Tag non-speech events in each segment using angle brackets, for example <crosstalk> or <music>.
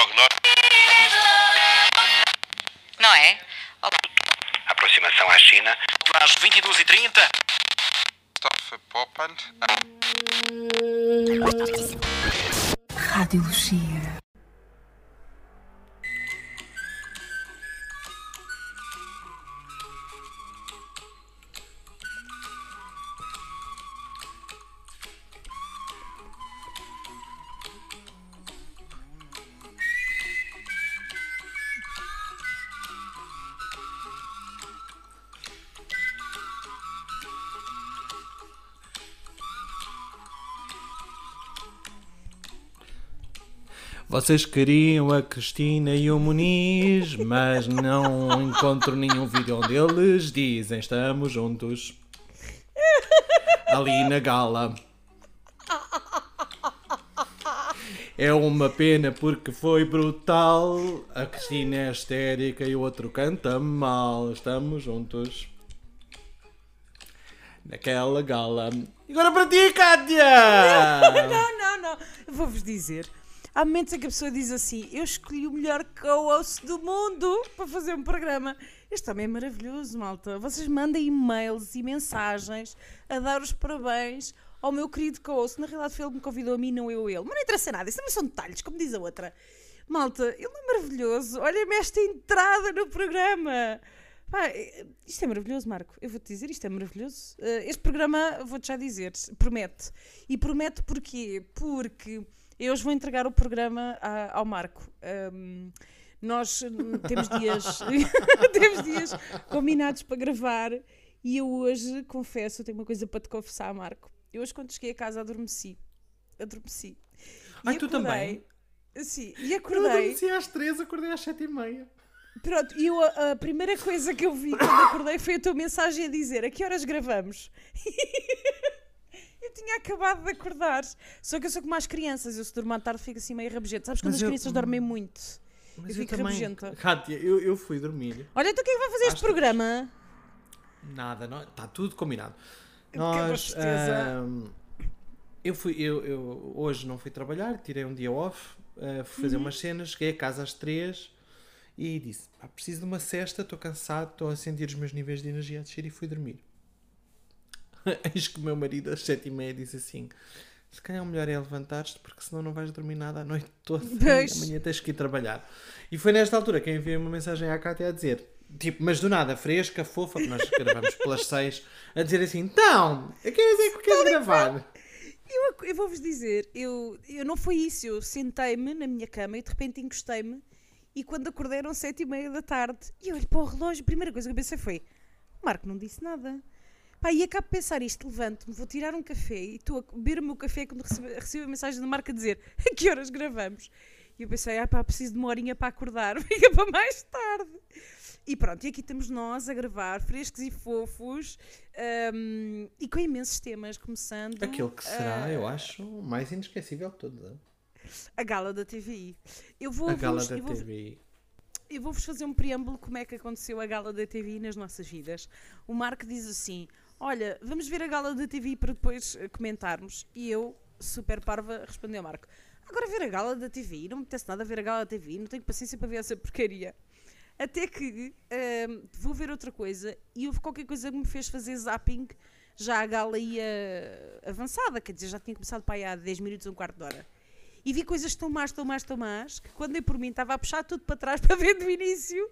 Troglodor. Não é? Olá. Aproximação à China. Às 22h30. Stoffe Poppand. Vocês queriam a Cristina e o Muniz, mas não encontro nenhum vídeo onde eles dizem estamos juntos. Ali na gala. É uma pena porque foi brutal. A Cristina é histérica e o outro canta mal. Estamos juntos. Naquela gala. Agora para ti, Kátia! Não, não, não. Vou-vos dizer. Há momentos em que a pessoa diz assim: Eu escolhi o melhor co-host do mundo para fazer um programa. Este homem é maravilhoso, malta. Vocês mandem e-mails e mensagens a dar os parabéns ao meu querido co-host. Na realidade, foi ele que me convidou a mim, não eu ele. Mas não interessa nada, isso também são detalhes, como diz a outra. Malta, ele é maravilhoso. Olha-me esta entrada no programa. Pá, eh, isto é maravilhoso, Marco. Eu vou-te dizer, isto é maravilhoso. Eh, Este programa, vou-te já dizer, promete. E promete porquê? Porque eu hoje vou entregar o programa a- ao Marco. Ahm, nós hum, temos dias, <laughs> temos dias combinados para gravar e eu hoje, confesso, eu tenho uma coisa para te confessar, Marco. Eu hoje, quando cheguei a casa, adormeci. Adormeci. Ai, E tu acordei- também? Sim, e Eu acordei. adormeci às três, acordei às sete e meia. Pronto, e eu, a, a primeira coisa que eu vi quando acordei foi a tua mensagem a dizer a que horas gravamos? <laughs> eu tinha acabado de acordar. Só que eu sou como as crianças, eu se durmo à tarde fico assim meio rabugento. Sabes quando Mas as eu- crianças dormem muito? Mas Eu eu, fico também. rabugenta. Kátia, eu, eu fui dormir. Olha, então quem é que vai fazer este programa? Nada, não, está tudo combinado. Nós. tristeza. ahm, eu fui, eu, eu hoje não fui trabalhar, tirei um dia off, ah, fui Uhum. fazer umas cenas, cheguei a casa às três e disse: "Pá, preciso de uma cesta, estou cansado, estou a sentir os meus níveis de energia a descer e fui dormir. <laughs> Eis que o meu marido às sete e meia disse assim. Se calhar o melhor é levantar-te porque senão não vais dormir nada a noite toda e amanhã tens que ir trabalhar. E foi nesta altura que eu enviei uma mensagem à Cátia a dizer, tipo, mas do nada, fresca, fofa, que nós gravamos pelas <laughs> seis, a dizer assim, então, a que horas é que queres gravar? Eu, eu vou-vos dizer, eu, eu não foi isso. Eu sentei-me na minha cama e de repente encostei-me e quando acordei eram sete e meia da tarde e eu olho para o relógio, a primeira coisa que eu pensei foi o Marco não disse nada. Pá, e acabo de pensar isto, levanto-me, vou tirar um café e estou a beber o meu café quando recebo, recebo a mensagem do Marco a dizer <laughs> a que horas gravamos. E eu pensei, ah pá, preciso de uma horinha para acordar, <laughs> fica para mais tarde. E pronto, e aqui estamos nós a gravar, frescos e fofos, hum, e com imensos temas, começando... Aquilo que será, ah, eu acho, o mais inesquecível de todos. a gala da TVI. Eu vou A gala da eu vou- TV. eu vou-vos fazer um preâmbulo como é que aconteceu a gala da TVI nas nossas vidas. O Marco diz assim: Olha, vamos ver a gala da TVI para depois eh, comentarmos. E eu, super parva, respondi ao Marco: Agora ver a gala da TVI, não me apetece nada ver a gala da TVI, não tenho paciência para ver essa porcaria. Até que ehm, vou ver outra coisa e houve qualquer coisa que me fez fazer zapping. Já a gala ia avançada, quer dizer, já tinha começado para aí há 10 minutos, um quarto de hora. E vi coisas tão más, tão más, tão más, que quando dei por mim estava a puxar tudo para trás <laughs> para ver do início,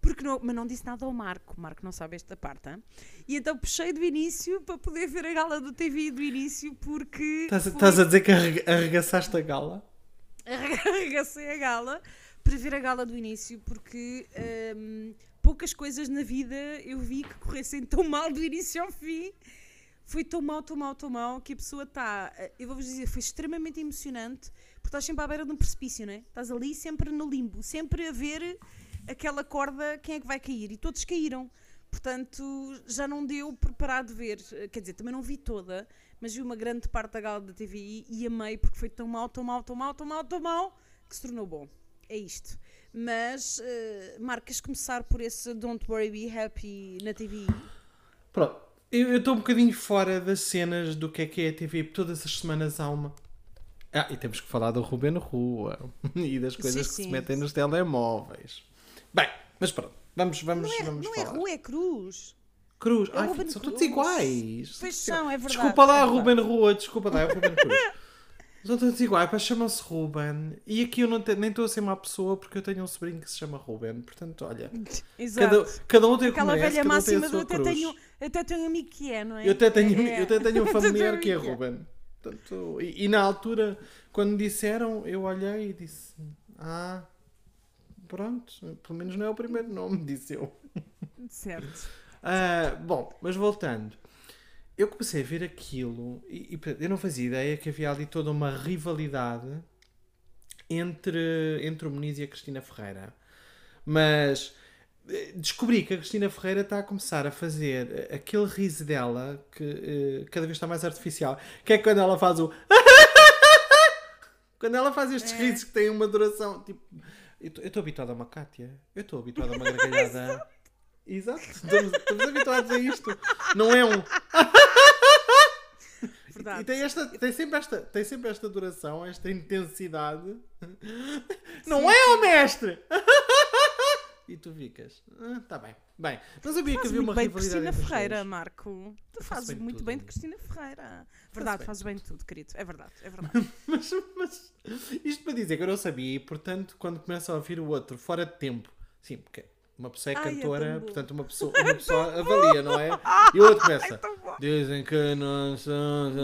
porque não, mas não disse nada ao Marco. O Marco não sabe esta parte. hein? E então puxei do início para poder ver a gala do TV do início, porque. Estás a- foi- Estás a dizer que arrega- arregaçaste a gala? <laughs> arregacei a gala para ver a gala do início, porque hum, poucas coisas na vida eu vi que corressem tão mal do início ao fim. Foi tão mal, tão mal, tão mal que a pessoa está. Eu vou-vos dizer, foi extremamente emocionante, porque estás sempre à beira de um precipício, não é? Estás ali sempre no limbo, sempre a ver aquela corda, quem é que vai cair? E todos caíram. Portanto, já não deu preparado ver. Quer dizer, também não vi toda, mas vi uma grande parte da gala da TVI e amei porque foi tão mal, tão mal, tão mal, tão mal, tão mal que se tornou bom. É isto. Mas, uh, marcas começar por esse Don't Worry Be Happy na TVI. Pronto, eu estou um bocadinho fora das cenas do que é que é a TV, todas as semanas há uma. Ah, e temos que falar do Ruben Rua <laughs> e das coisas que sim. se metem nos telemóveis. Bem, mas pronto, vamos, vamos, Não é, vamos não é falar. rua, é cruz. Cruz, É Ai, Ruben são todos Cruz. iguais. Pois são, é verdade. Desculpa lá, é verdade. Ruben Rua, desculpa lá, é o Ruben Cruz. <laughs> São todos iguais, mas chamam-se Ruben. E aqui eu não te- nem estou a ser má pessoa porque eu tenho um sobrinho que se chama Ruben. Portanto, olha, <laughs> Exato. cada, cada um tem o que Aquela merece, velha cada um tem a máxima do sua até cruz. tenho, até tenho um amigo que é, não é? Eu até tenho, É, é. eu até tenho um <laughs> familiar tenho que é Ruben. Portanto, e, e na altura, quando me disseram, eu olhei e disse: Ah, pronto, pelo menos não é o primeiro nome, <laughs> disse eu. Certo. Ah, bom, mas voltando, eu comecei a ver aquilo e, e, eu não fazia ideia que havia ali toda uma rivalidade entre, entre o Muniz e a Cristina Ferreira. Mas eh, descobri que a Cristina Ferreira está a começar a fazer eh, aquele riso dela que eh, cada vez está mais artificial, que é quando ela faz o. <laughs> quando ela faz estes risos que têm uma duração tipo. Eu estou habituado a uma Cátia, eu estou habituado a uma <laughs> gargalhada. Exato, estamos, estamos habituados a isto. Não é um. <laughs> Verdade. E tem, esta, tem, sempre esta, tem sempre esta duração, esta intensidade. Não é o mestre! <laughs> E tu ficas. Ah, tá bem. Bem, não sabia que havia uma bem de rivalidade Cristina Ferreira, dois. Marco. Tu fazes bem muito tudo. bem de Cristina Ferreira. Verdade, fazes bem de tudo, querido. É verdade, é verdade. Mas, mas isto para dizer que eu não sabia e, portanto, quando começo a ouvir o outro fora de tempo, sim, porque uma pessoa é Ai, é cantora, bom. portanto, uma pessoa, uma pessoa avalia, não é? E o outro começa. Dizem que nós somos.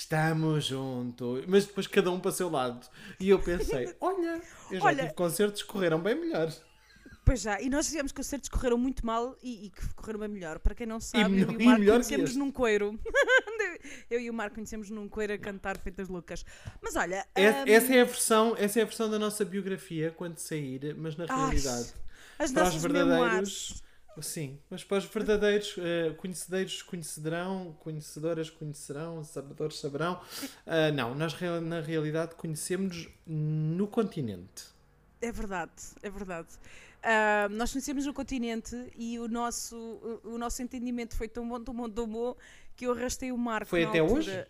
Estamos juntos. Mas depois cada um para o seu lado. E eu pensei: <laughs> olha, eu já Olha- tive concertos que correram bem melhores. Pois já, e nós fizemos concertos que correram muito mal e, e que correram bem melhor. Para quem não sabe, melhor- eu e e o Marco melhor conhecemos num coiro. <laughs> eu e o Marco conhecemos num coiro a cantar feitas loucas. Mas olha. Essa, hum, essa é a versão, essa é a versão da nossa biografia quando sair, mas na ai, realidade. as para os verdadeiros. Sim, mas para os verdadeiros eh, conhecedores conhecerão, conhecedoras conhecerão, sabedores saberão. Ah, não, nós na realidade conhecemos no continente. É verdade, é verdade. Ah, nós conhecemos o continente e o nosso, o, o nosso entendimento foi tão bom, tão bom, tão bom que eu arrastei o Marco. Foi até altura- hoje?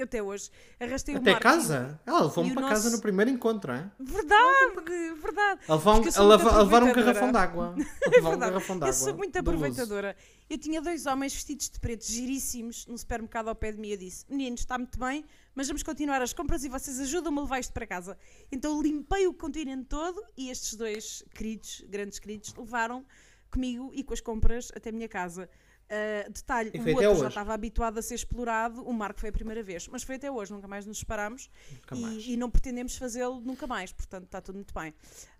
Até hoje. Arrastei o Até Marco. casa? Ah, levou-me para casa nosso- no primeiro encontro, hein? Verdade, verdade. A levar, um, eu a levar- a levar um garrafão d'água. <laughs> É levar um garrafão Eu d'água. sou muito aproveitadora. Eu tinha dois homens vestidos de preto, giríssimos, no supermercado ao pé de mim. Eu disse: Meninos, está muito bem, mas vamos continuar as compras e vocês ajudam-me a levar isto para casa. Então limpei o continente todo e estes dois queridos, grandes queridos, levaram comigo e com as compras até a minha casa. Ah, detalhe, o outro já hoje? estava habituado a ser explorado, o Marco foi a primeira vez, mas foi até hoje, nunca mais nos separámos Nunca e, mais. e não pretendemos fazê-lo nunca mais, portanto está tudo muito bem.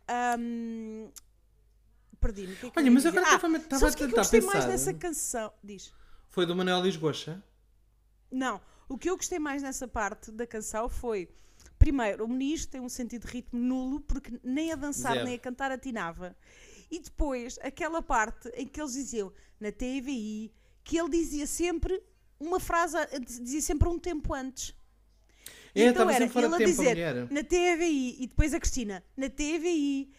Ahm, Perdi-me. que é que Olha, mas agora Ah, estava- estava sabes a o que é que eu tentar gostei mais pensar. dessa canção? Diz. Foi do Manuel Lisgocha. Não, o que eu gostei mais nessa parte da canção foi. Primeiro, o Muniz tem um sentido de ritmo nulo, porque nem a dançar Zero. nem a cantar atinava. E depois, aquela parte em que eles diziam na TVI, que ele dizia sempre uma frase, dizia sempre um tempo antes. É, então era ele a tempo, a dizer mulher. na TVI e depois a Cristina na TVI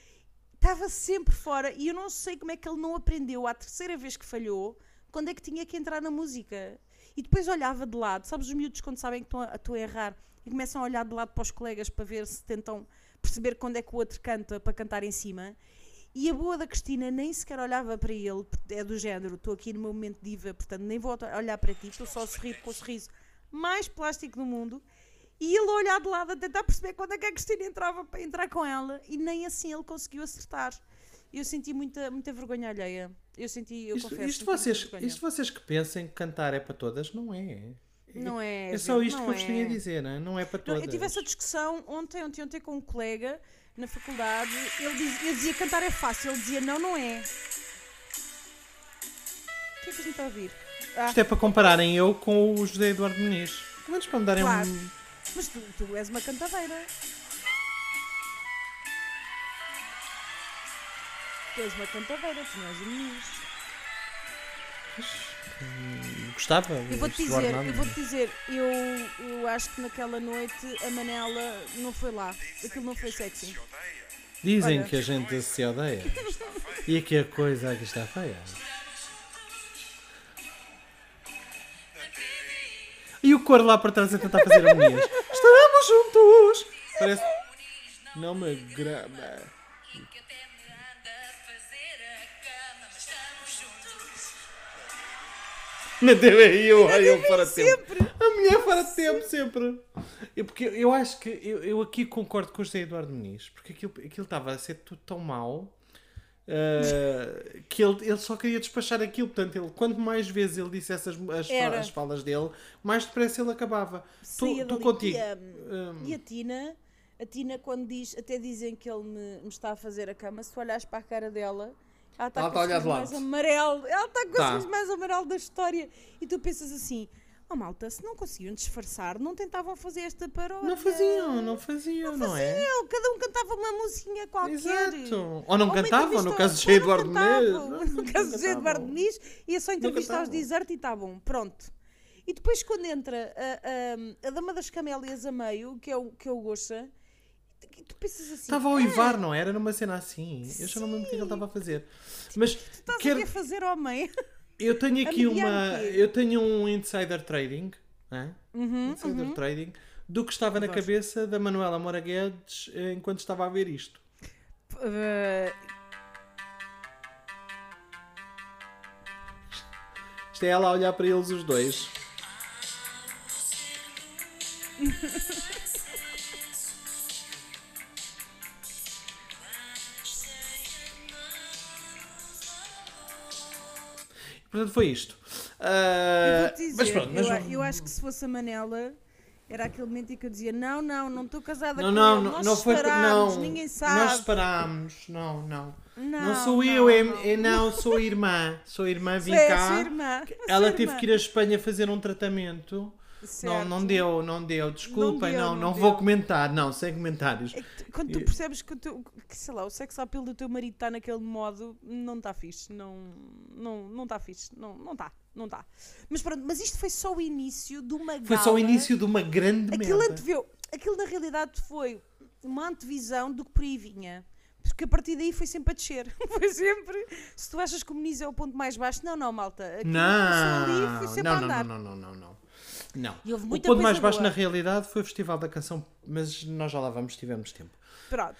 estava sempre fora e eu não sei como é que ele não aprendeu à terceira vez que falhou quando é que tinha que entrar na música e depois olhava de lado sabes os miúdos quando sabem que estão a, estão a errar e começam a olhar de lado para os colegas para ver se tentam perceber quando é que o outro canta para cantar em cima e a boa da Cristina nem sequer olhava para ele, é do género, estou aqui no meu momento diva, portanto nem vou olhar para ti, estou só a sorrir com o sorriso mais plástico do mundo. E ele a olhar de lado a tentar perceber quando é que a Cristina entrava para entrar com ela e nem assim ele conseguiu acertar. Eu senti muita, muita vergonha alheia. Eu senti, eu Isto, confesso. isto vocês, isto vocês que pensem que cantar é para todas, não é. Não é. É só isto que eu vos tinha é. a dizer, não é? Não é para todas. eu tive essa discussão ontem, ontem, ontem com um colega na faculdade. Ele dizia, eu dizia cantar é fácil. Ele dizia não, não é. O que é que a gente está a ouvir? Ah, Isto é para compararem eu com o José Eduardo Muniz. Pelo menos para me darem Claro. um. mas tu, tu és uma cantadeira. Tu és uma cantadeira, tu não és um ministro. Gostava. Eu vou-te dizer, Eduardo eu vou-te dizer, eu, eu acho que naquela noite a Manela não foi lá. Aquilo não foi sexy. Dizem Olha. que a gente se odeia. <laughs> e que a coisa aqui está feia. E o coro lá para trás a tentar fazer harmonias. <laughs> Estamos juntos! Parece. Não me grama. <laughs> Na TVI eu, eu fora de tempo. A mulher fora de tempo, sempre. Eu, porque eu acho que eu, eu aqui concordo com o José Eduardo Muniz, porque aquilo aquilo estava a ser tudo tão mau uh, que ele, ele só queria despachar aquilo. Portanto, ele, quanto mais vezes ele dissesse as, as, Era. as falas dele, mais depressa ele acabava. Dali. contigo. E, a- hum, e a Tina, a Tina quando diz, até dizem que ele me, me está a fazer a cama, se tu olhares para a cara dela, ela está com está a o olhar de sorriso mais amarelo, ela está com Tá. mais amarelo da história. E tu pensas assim, oh malta, se não conseguiam disfarçar, não tentavam fazer esta paródia. não faziam, não faziam, não, é? Não, cada um cantava uma musiquinha qualquer. Exato. Ou não uma cantavam, no caso de ou Eduardo. Muniz. No caso de Eduardo Muniz, ia só entrevistar os desert e está bom, pronto. E depois quando entra a, a, a Dama das Camélias a meio, que é o, que é o Gosha, tu pensas assim... Estava a "Ah, uivar, não era? Numa cena assim. Eu já não lembro o que é ele estava a fazer. Mas Estás quero- a fazer homem. <laughs> eu tenho aqui uma. Eu tenho um insider trading. hã? Uhum, insider trading. Do que estava na Gosto. cabeça da Manuela Moura Guedes eh, enquanto estava a ver isto. Uh, Isto é ela a olhar para eles os dois. <laughs> Portanto, foi isto. vou-te dizer, mas pronto, mas eu, eu acho que se fosse a Manela... Era aquele momento em que eu dizia: Não, não, não estou casada não, com não, ele. não, Nós não foi não. ninguém sabe. Nós separámos, não, não. Não, Não, sou não, eu, é, não. é- não, sou a irmã. Sou a irmã, vim a cá. irmã. Ela teve irmã. que ir à Espanha fazer um tratamento. Não, Certo. não deu, não deu. Desculpem, deu, não, não não, deu. vou comentar. Não, sem comentários. É que tu- quando tu percebes que o teu, que, sei lá, o sex appeal do teu marido está naquele modo, não está fixe, não não não está fixe, não não está, não está. Mas pronto, mas isto foi só o início de uma Foi só o início de uma grande Aquilo merda. anteveu, aquilo na realidade foi uma antevisão do que por aí vinha. Porque a partir daí foi sempre a descer. <laughs> Foi sempre. Se tu achas que o Muniz é o ponto mais baixo, não, não, malta. Aquilo passou ali foi Não, sempre não, a não, andar. não, não, não, não. Não. E houve O muita ponto coisa mais baixo boa. na realidade foi o Festival da Canção, mas nós já lá vamos, tivemos tempo. Pronto,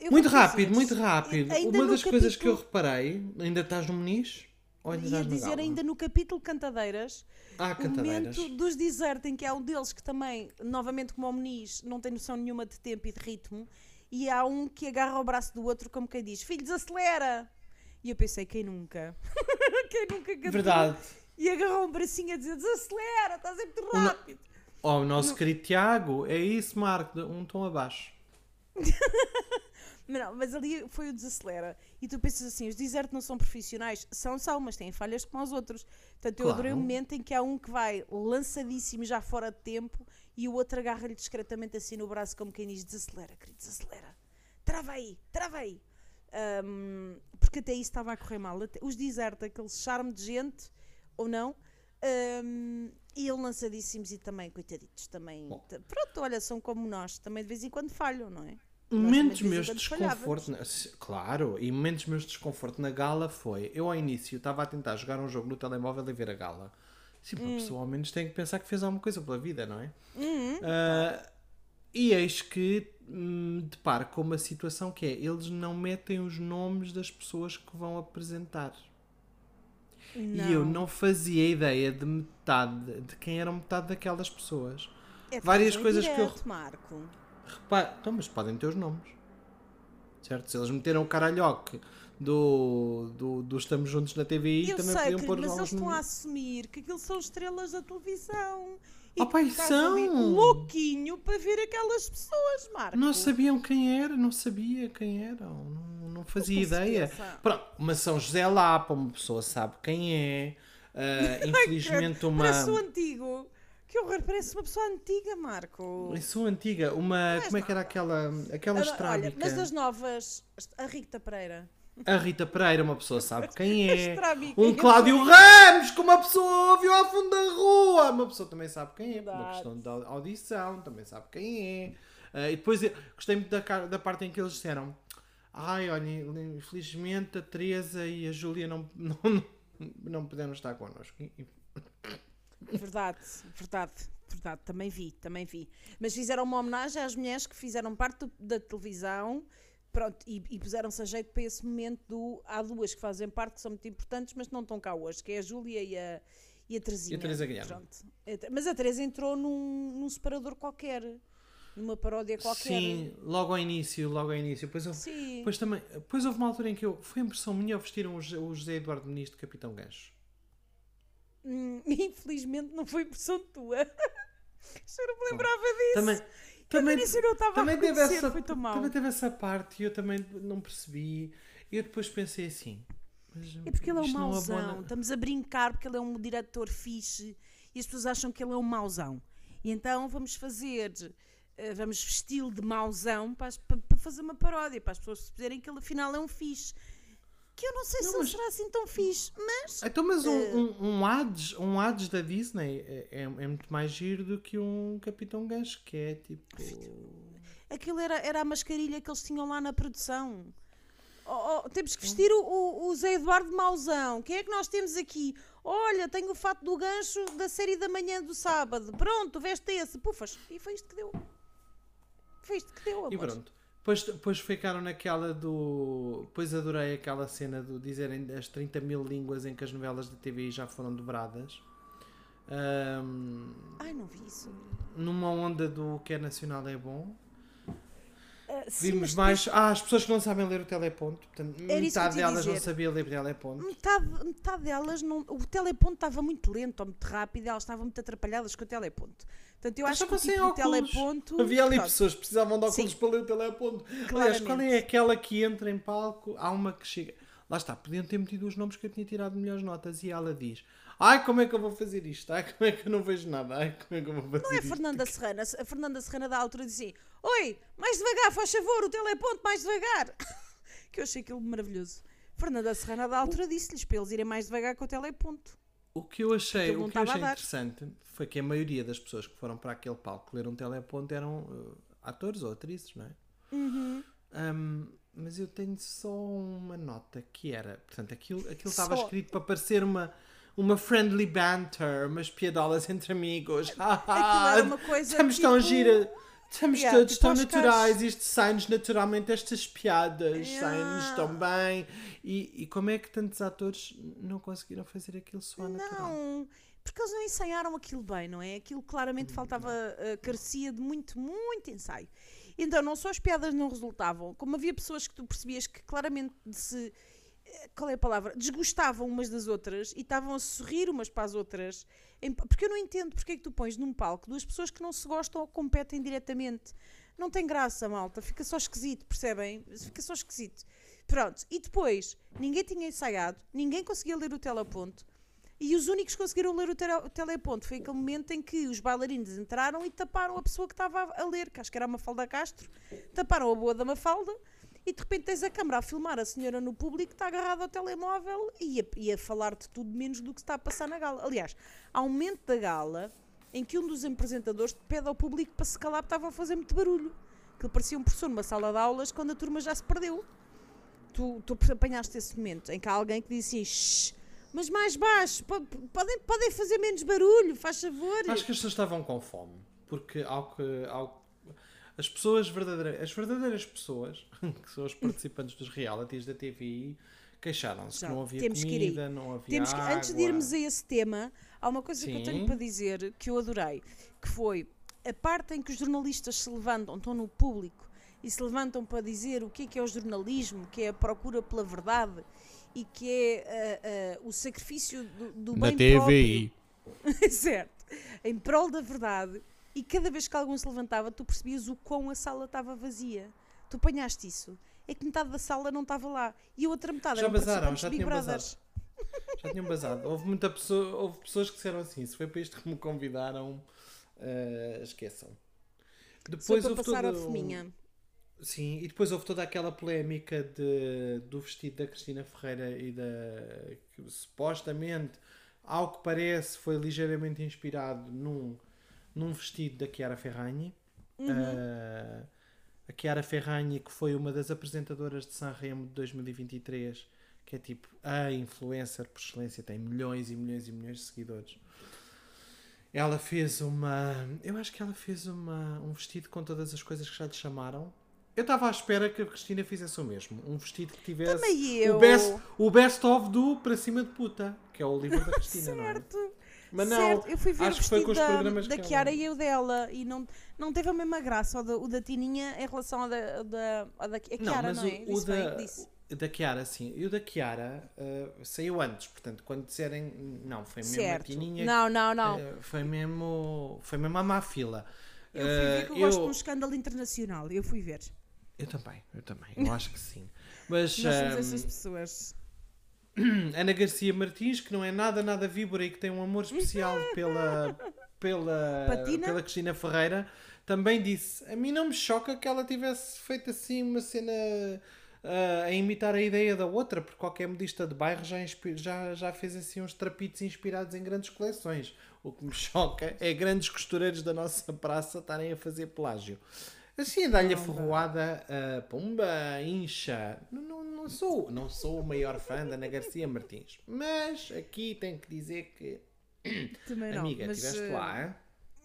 eu Muito rápido, muito rápido. Uma das coisas que eu capítulo- reparei, ainda estás no Muniz? Ou ainda Ia dizer ainda no capítulo Cantadeiras, Ah, o cantadeiras. momento dos desert em que há um deles que também, novamente como o Muniz, não tem noção nenhuma de tempo e de ritmo, e há um que agarra o braço do outro como quem diz, filho, desacelera! E eu pensei, quem nunca? <laughs> quem nunca cantou? Verdade. E agarrou um bracinho a dizer, desacelera, estás sempre muito O no- rápido. Oh, o nosso querido Tiago, é isso, Marco, um tom abaixo. <laughs> Mas Não, mas ali foi o desacelera. E tu pensas assim, os desert não são profissionais? São, são, mas têm falhas como os outros. Portanto, eu Claro. adorei o momento em que há um que vai lançadíssimo já fora de tempo e o outro agarra-lhe discretamente assim no braço como quem diz, desacelera, querido, desacelera. Trava aí, trava aí. Ahm, porque até isso estava a correr mal. Os desert, aquele charme de gente, ou não, ahm, e ele lançadíssimos e também, coitaditos, também. Bom. Pronto, olha, são como nós, também de vez em quando falham, não é? Momentos meus de desconforto, na- claro, e momentos meus de desconforto na gala foi, eu ao início estava a tentar jogar um jogo no telemóvel e ver a gala. Sim, Hum. uma pessoa ao menos tem que pensar que fez alguma coisa pela vida, não é? Uhum. Ah, e eis que me deparo com uma situação que é, eles não metem os nomes das pessoas que vão apresentar. E eu não fazia ideia de metade, de quem eram metade daquelas pessoas. É várias coisas que eu- Marco. Repara, então, mas podem ter os nomes. Certo? Se eles meteram o caralhoque do, do, do Estamos Juntos na TVI, Eu também sei, podiam querido, pôr mas lá eles os estão a nomes. assumir que aquilo são estrelas da televisão. Estás ali são. louquinho para ver aquelas pessoas, Marco. Não sabiam quem era, não sabia quem eram, não, não fazia ideia. Pronto, uma São José Lapa, uma pessoa sabe quem é. ah, <laughs> infelizmente, uma. Parece um antigo. Que horror, parece uma pessoa antiga, Marco. Eu sou antiga, uma. Como é que era aquela. Aquela Olha, mas das novas, a Rita Pereira. A Rita Pereira, uma pessoa sabe quem <laughs> é. Um Cláudio. Ramos, que uma pessoa ouviu ao fundo da rua. Uma pessoa também sabe quem é. Por uma questão de au- audição, também sabe quem é. Ah, e depois gostei muito da, da parte em que eles disseram: Ai, olha, infelizmente a Teresa e a Júlia não, <laughs> não, não puderam estar connosco. Verdade, verdade. Verdade, também vi, também vi. Mas fizeram uma homenagem às mulheres que fizeram parte do- da televisão pronto, e, e puseram-se a jeito para esse momento do. Há duas que fazem parte, que são muito importantes, mas não estão cá hoje, que é a Júlia e a, e a Terezinha. E a Teresa Guilherme. Pronto. A Te- Mas a Teresa entrou num, num separador qualquer, numa paródia qualquer. Sim, logo ao início, logo ao início. Depois, houve, Sim. depois, também, depois houve uma altura em que eu, foi impressão minha, vestiram o, José- Eduardo Muniz de Capitão Gancho. Hum, <laughs> infelizmente não foi impressão tua. <laughs> Eu não me lembrava disso. Também, também, não estava a também teve, reconhecer, essa, foi tão mal. também teve essa parte e eu também não percebi. E eu depois pensei assim. É porque ele é um não mauzão. abona- Estamos a brincar porque ele é um diretor fixe e as pessoas acham que ele é um mauzão. E então vamos fazer, eh, vamos vesti-lo de mauzão para- para fazer uma paródia, para as pessoas perceberem que ele afinal é um fixe. Que eu não sei Não, se ele mas- será assim tão fixe, mas Então, mas um, Eh, um, um, Hades, um Hades da Disney é, é, é muito mais giro do que um Capitão Gancho, que é tipo. aquilo era, era a mascarilha que eles tinham lá na produção. Oh, oh, temos que vestir o, o, o Zé Eduardo Mauzão. Quem é que nós temos aqui? Olha, tenho o fato do gancho da série da manhã do sábado. Pronto, veste esse. Pufas. E foi isto que deu. Foi isto que deu, amor. E pronto. Depois, depois ficaram naquela do. Depois adorei aquela cena do dizerem as 30 mil línguas em que as novelas da TVI já foram dobradas. Ahm, Ai, não vi isso. numa onda do que é nacional é bom. Ah, sim, Vimos mais. Ah, as pessoas que não sabem ler o teleponto. Portanto, metade delas não sabia ler o teleponto. Metade, metade delas, não, o teleponto estava muito lento ou muito rápido, elas estavam muito atrapalhadas com o teleponto. Portanto, eu acho que o tipo de teleponto. Havia ali pronto, pessoas que precisavam de óculos Sim. para ler o teleponto. Aliás, Claramente. qual é aquela que entra em palco? Há uma que chega. Lá está, podiam ter metido os nomes que eu tinha tirado melhores notas. E ela diz: Ai, como é que eu vou fazer isto? Ai, como é que eu não vejo nada? Ai, como é que eu vou fazer Não é a isto? Fernanda Serrana. A Fernanda Serrana da altura dizia assim: Oi, mais devagar, faz favor, o teleponto, mais devagar. <laughs> que eu achei aquilo maravilhoso. Fernanda Serrana da altura disse-lhes para eles irem mais devagar com o teleponto. O que eu achei, o que eu achei interessante foi que a maioria das pessoas que foram para aquele palco ler um teleponto eram uh, atores ou atrizes, não é? Uhum. Um, mas eu tenho só uma nota que era, portanto, aquilo, aquilo estava escrito para parecer uma, uma friendly banter, umas piadolas entre amigos. Aquilo era <laughs> uma coisa. Estamos tão tipo- gira. Estamos Yeah, todos tipo tão naturais, isto sai-nos naturalmente, estas piadas Yeah. saem-nos tão bem. E, e como é que tantos atores não conseguiram fazer aquilo só natural? Não, porque eles não ensaiaram aquilo bem, não é? Aquilo claramente faltava, uh, carecia de muito, muito ensaio. Então, não só as piadas não resultavam, como havia pessoas que tu percebias que claramente se. Qual é a palavra? Desgostavam umas das outras e estavam a sorrir umas para as outras. Porque eu não entendo porque é que tu pões num palco duas pessoas que não se gostam ou competem diretamente. Não tem graça, malta. Fica só esquisito, percebem? Fica só esquisito. Pronto. E depois, ninguém tinha ensaiado, ninguém conseguia ler o teleponto. E os únicos que conseguiram ler o, tele- o teleponto foi aquele momento em que os bailarinos entraram e taparam a pessoa que estava a ler, que acho que era a Mafalda Castro. Taparam a boa da Mafalda e de repente tens a câmara a filmar a senhora no público que está agarrada ao telemóvel e a, e a falar de tudo menos do que está a passar na gala. Aliás, há um momento da gala em que um dos apresentadores pede ao público para se calar porque estava a fazer muito barulho. Que parecia um professor numa sala de aulas quando a turma já se perdeu. Tu, tu apanhaste esse momento em que há alguém que diz assim, "Shh, mas mais baixo, po- podem, podem fazer menos barulho, faz favor. Acho que as pessoas estavam com fome. Porque ao que, ao, as pessoas verdadeiras, as verdadeiras pessoas, <laughs> que são os participantes dos realities da TVI, queixaram-se que não havia temos que ir aí. comida, não havia Temos que, água. antes de irmos a esse tema, há uma coisa que eu Sim. tenho para dizer que eu adorei, que foi a parte em que os jornalistas se levantam, estão no público e se levantam para dizer o que é que é o jornalismo, que é a procura pela verdade e que é ah, ah, o sacrifício do, do bem próprio. <laughs> certo. Em prol da verdade. E cada vez que algum se levantava, tu percebias o quão a sala estava vazia. Tu apanhaste isso. É que metade da sala não estava lá. E a outra metade Já participantes já tinham Brothers. Já tinham basado. <laughs> Houve muita pessoa, houve pessoas que disseram assim: se foi para isto que me convidaram, eh, esqueçam. Só Depois para houve passar a fominha. Sim, e depois houve toda aquela polémica de, do vestido da Cristina Ferreira e da. que supostamente, ao que parece, foi ligeiramente inspirado num, num vestido da Chiara Ferragni. Uhum. Ah, a Chiara Ferragni, que foi uma das apresentadoras de Sanremo de 2023, que é tipo a influencer por excelência, tem milhões e milhões e milhões de seguidores. Ela fez uma. Eu acho que ela fez uma, um vestido com todas as coisas que já lhe chamaram. Eu estava à espera que a Cristina fizesse o mesmo. Um vestido que tivesse Também eu. o best, o best of do Para Cima de Puta, que é o livro da Cristina, não é? Mas não, certo. Eu fui ver acho o que foi com os da, programas da ela- Kiara e o dela e não, não teve a mesma graça o da, o da Tininha em relação ao da, ao da, ao da a Kiara, não, mas é? o, o Disse bem, da, disse. o da Kiara, sim. E o da Kiara eh, saiu antes, portanto, quando disserem. Não, foi mesmo a Certo. Tininha. Não, não, não. eh, foi mesmo. Foi mesmo a má fila. eu fui ver que eu Eh, gosto de um escândalo internacional. Eu fui ver. Eu também, eu também. Eu acho que sim. Mas Nós somos ahm, essas pessoas. <clears throat> Ana Garcia Martins, que não é nada, nada víbora e que tem um amor especial pela, pela, Patina? pela Cristina Ferreira, também disse: A mim não me choca que ela tivesse feito assim uma cena ah, a imitar a ideia da outra, porque qualquer modista de bairro já, já, já fez assim uns trapitos inspirados em grandes coleções. O que me <laughs> choca é grandes costureiros da nossa praça estarem a fazer plágio. Assim, dar-lhe a ferroada, ah, pumba, incha. Não, não, não, sou, não sou o maior fã da Ana Garcia Martins, mas aqui tenho que dizer que, <coughs> Também não. amiga, mas, estiveste lá, hein?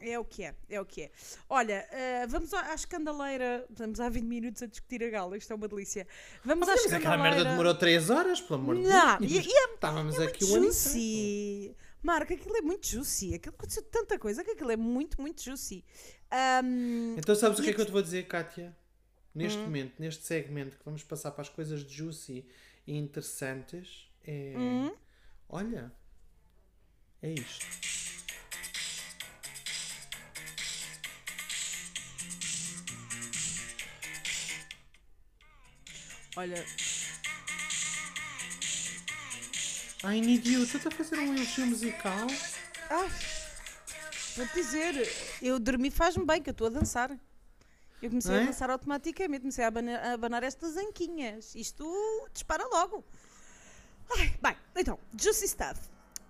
É o que é, é o que é. Olha, eh, vamos à, escandaleira. Estamos há 20 minutos a discutir a gala, isto é uma delícia. Vamos à Mas aquela merda demorou 3 horas, pelo amor de Não, Deus. e- e é- Estávamos É aqui o ano Marca, aquilo é muito juicy. Aquilo aconteceu tanta coisa que aquilo é muito, muito juicy. Ahm, Então sabes o que é que eu te vou dizer, Kátia? Neste Hum. momento, neste segmento que vamos passar para as coisas juicy e interessantes, é... Hum. Olha, é isto. olha, Ai, Nidio, estás a fazer um elogio musical? ah, vou-te dizer, eu dormi faz-me bem, que eu estou a dançar. Eu comecei é? a dançar automaticamente, comecei a abanar, a abanar estas anquinhas. Isto dispara logo. Ai, bem, então, Juicy Stuff.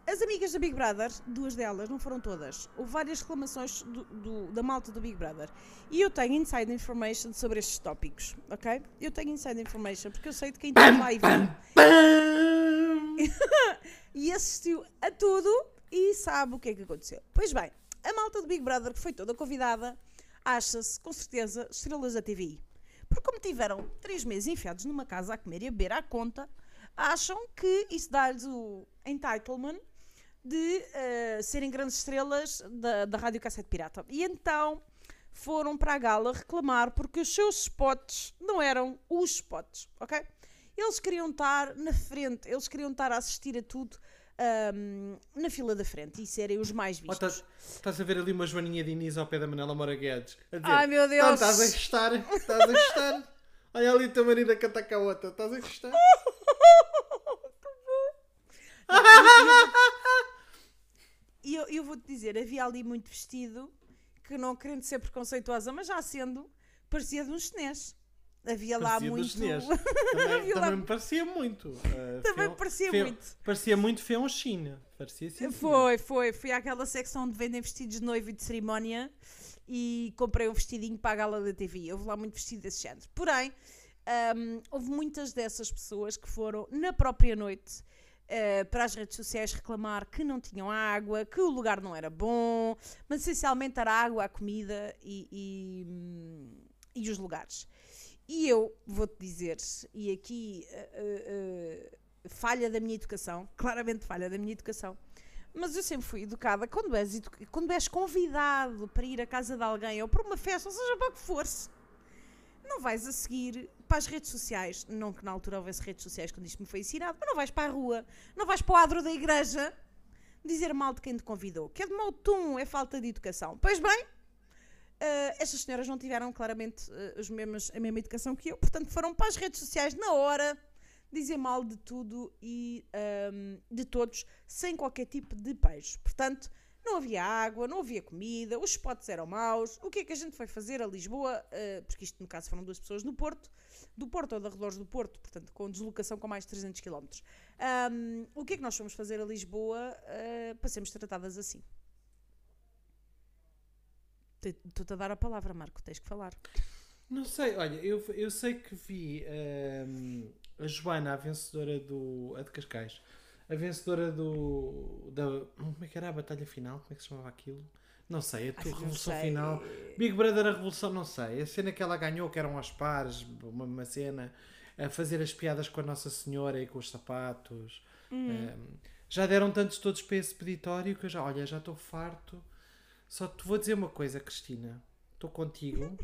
As amigas da Big Brother, duas delas, não foram todas, houve várias reclamações do- do- da malta do Big Brother. E eu tenho inside information sobre estes tópicos, ok? Eu tenho inside information porque eu sei de quem está lá e viu! <laughs> e assistiu a tudo e sabe o que é que aconteceu. Pois bem, a malta do Big Brother, que foi toda convidada, acha-se, com certeza, estrelas da TVI. Porque como tiveram três meses enfiados numa casa a comer e a beber à conta, acham que isso dá-lhes o entitlement de eh, serem grandes estrelas da, da Rádio Cassete Pirata. E então foram para a gala reclamar porque os seus spots não eram os spots, ok? Eles queriam estar na frente, eles queriam estar a assistir a tudo ahm, na fila da frente e serem os mais Oh, vistos. estás, estás a ver ali uma Joaninha Diniz ao pé da Manela Moura Guedes? A dizer, Ai, meu Deus. "Então, estás a gostar? Estás a gostar? <laughs> Olha ali o teu marido a cantar com a outra. Estás a gostar? E eu, eu vou-te dizer, havia ali muito vestido que não querendo ser preconceituosa, mas já sendo, parecia de um chinês. Havia lá Parecia muito. <laughs> Também, Havia lá- também me parecia muito. uh, Também feão- parecia muito. Parecia muito feão China. Parecia assim. Foi, foi. Fui àquela secção onde vendem vestidos de noivo e de cerimónia e comprei um vestidinho para a gala da TV. Houve lá muito vestido desse género. Porém, hum, houve muitas dessas pessoas que foram na própria noite eh, para as redes sociais reclamar que não tinham água, que o lugar não era bom, mas essencialmente era a água, a comida e, e, hum, e os lugares. E eu vou-te dizer, e aqui eh, eh, falha da minha educação, <laughs> claramente falha da minha educação, mas eu sempre fui educada quando és, edu- quando és convidado para ir à casa de alguém ou para uma festa, ou seja, para o que for-se, não vais a seguir para as redes sociais. Não que na altura houvesse redes sociais quando isto me foi ensinado, mas não vais para a rua, não vais para o adro da igreja dizer mal de quem te convidou. Que é de mau tom, é falta de educação. Pois bem, eh, estas senhoras não tiveram claramente eh, os mesmos, a mesma educação que eu, portanto foram para as redes sociais na hora dizer mal de tudo e ahm, de todos, sem qualquer tipo de peixe. Portanto, não havia água, não havia comida, os spots eram maus. O que é que a gente foi fazer a Lisboa? Eh, porque isto, no caso, foram duas pessoas no Porto, do Porto ou de arredores do Porto, portanto, com deslocação com mais de 300 km. Ahm, o que é que nós fomos fazer a Lisboa eh, para sermos tratadas assim? Te- Estou-te a dar a palavra, Marco, tens que falar. Não sei, olha, eu, eu sei que vi hum, a Joana, a vencedora do a de Cascais, a vencedora do. Da, como é que era a batalha final? Como é que se chamava aquilo? Não sei, a tua não revolução sei. final. Big Brother, a revolução, não sei. A cena que ela ganhou, que eram aos pares, uma, uma cena, a fazer as piadas com a Nossa Senhora e com os sapatos. Hum. Um, já deram tantos todos para esse peditório que eu já, olha, já estou farto. Só te vou dizer uma coisa, Cristina. Estou contigo.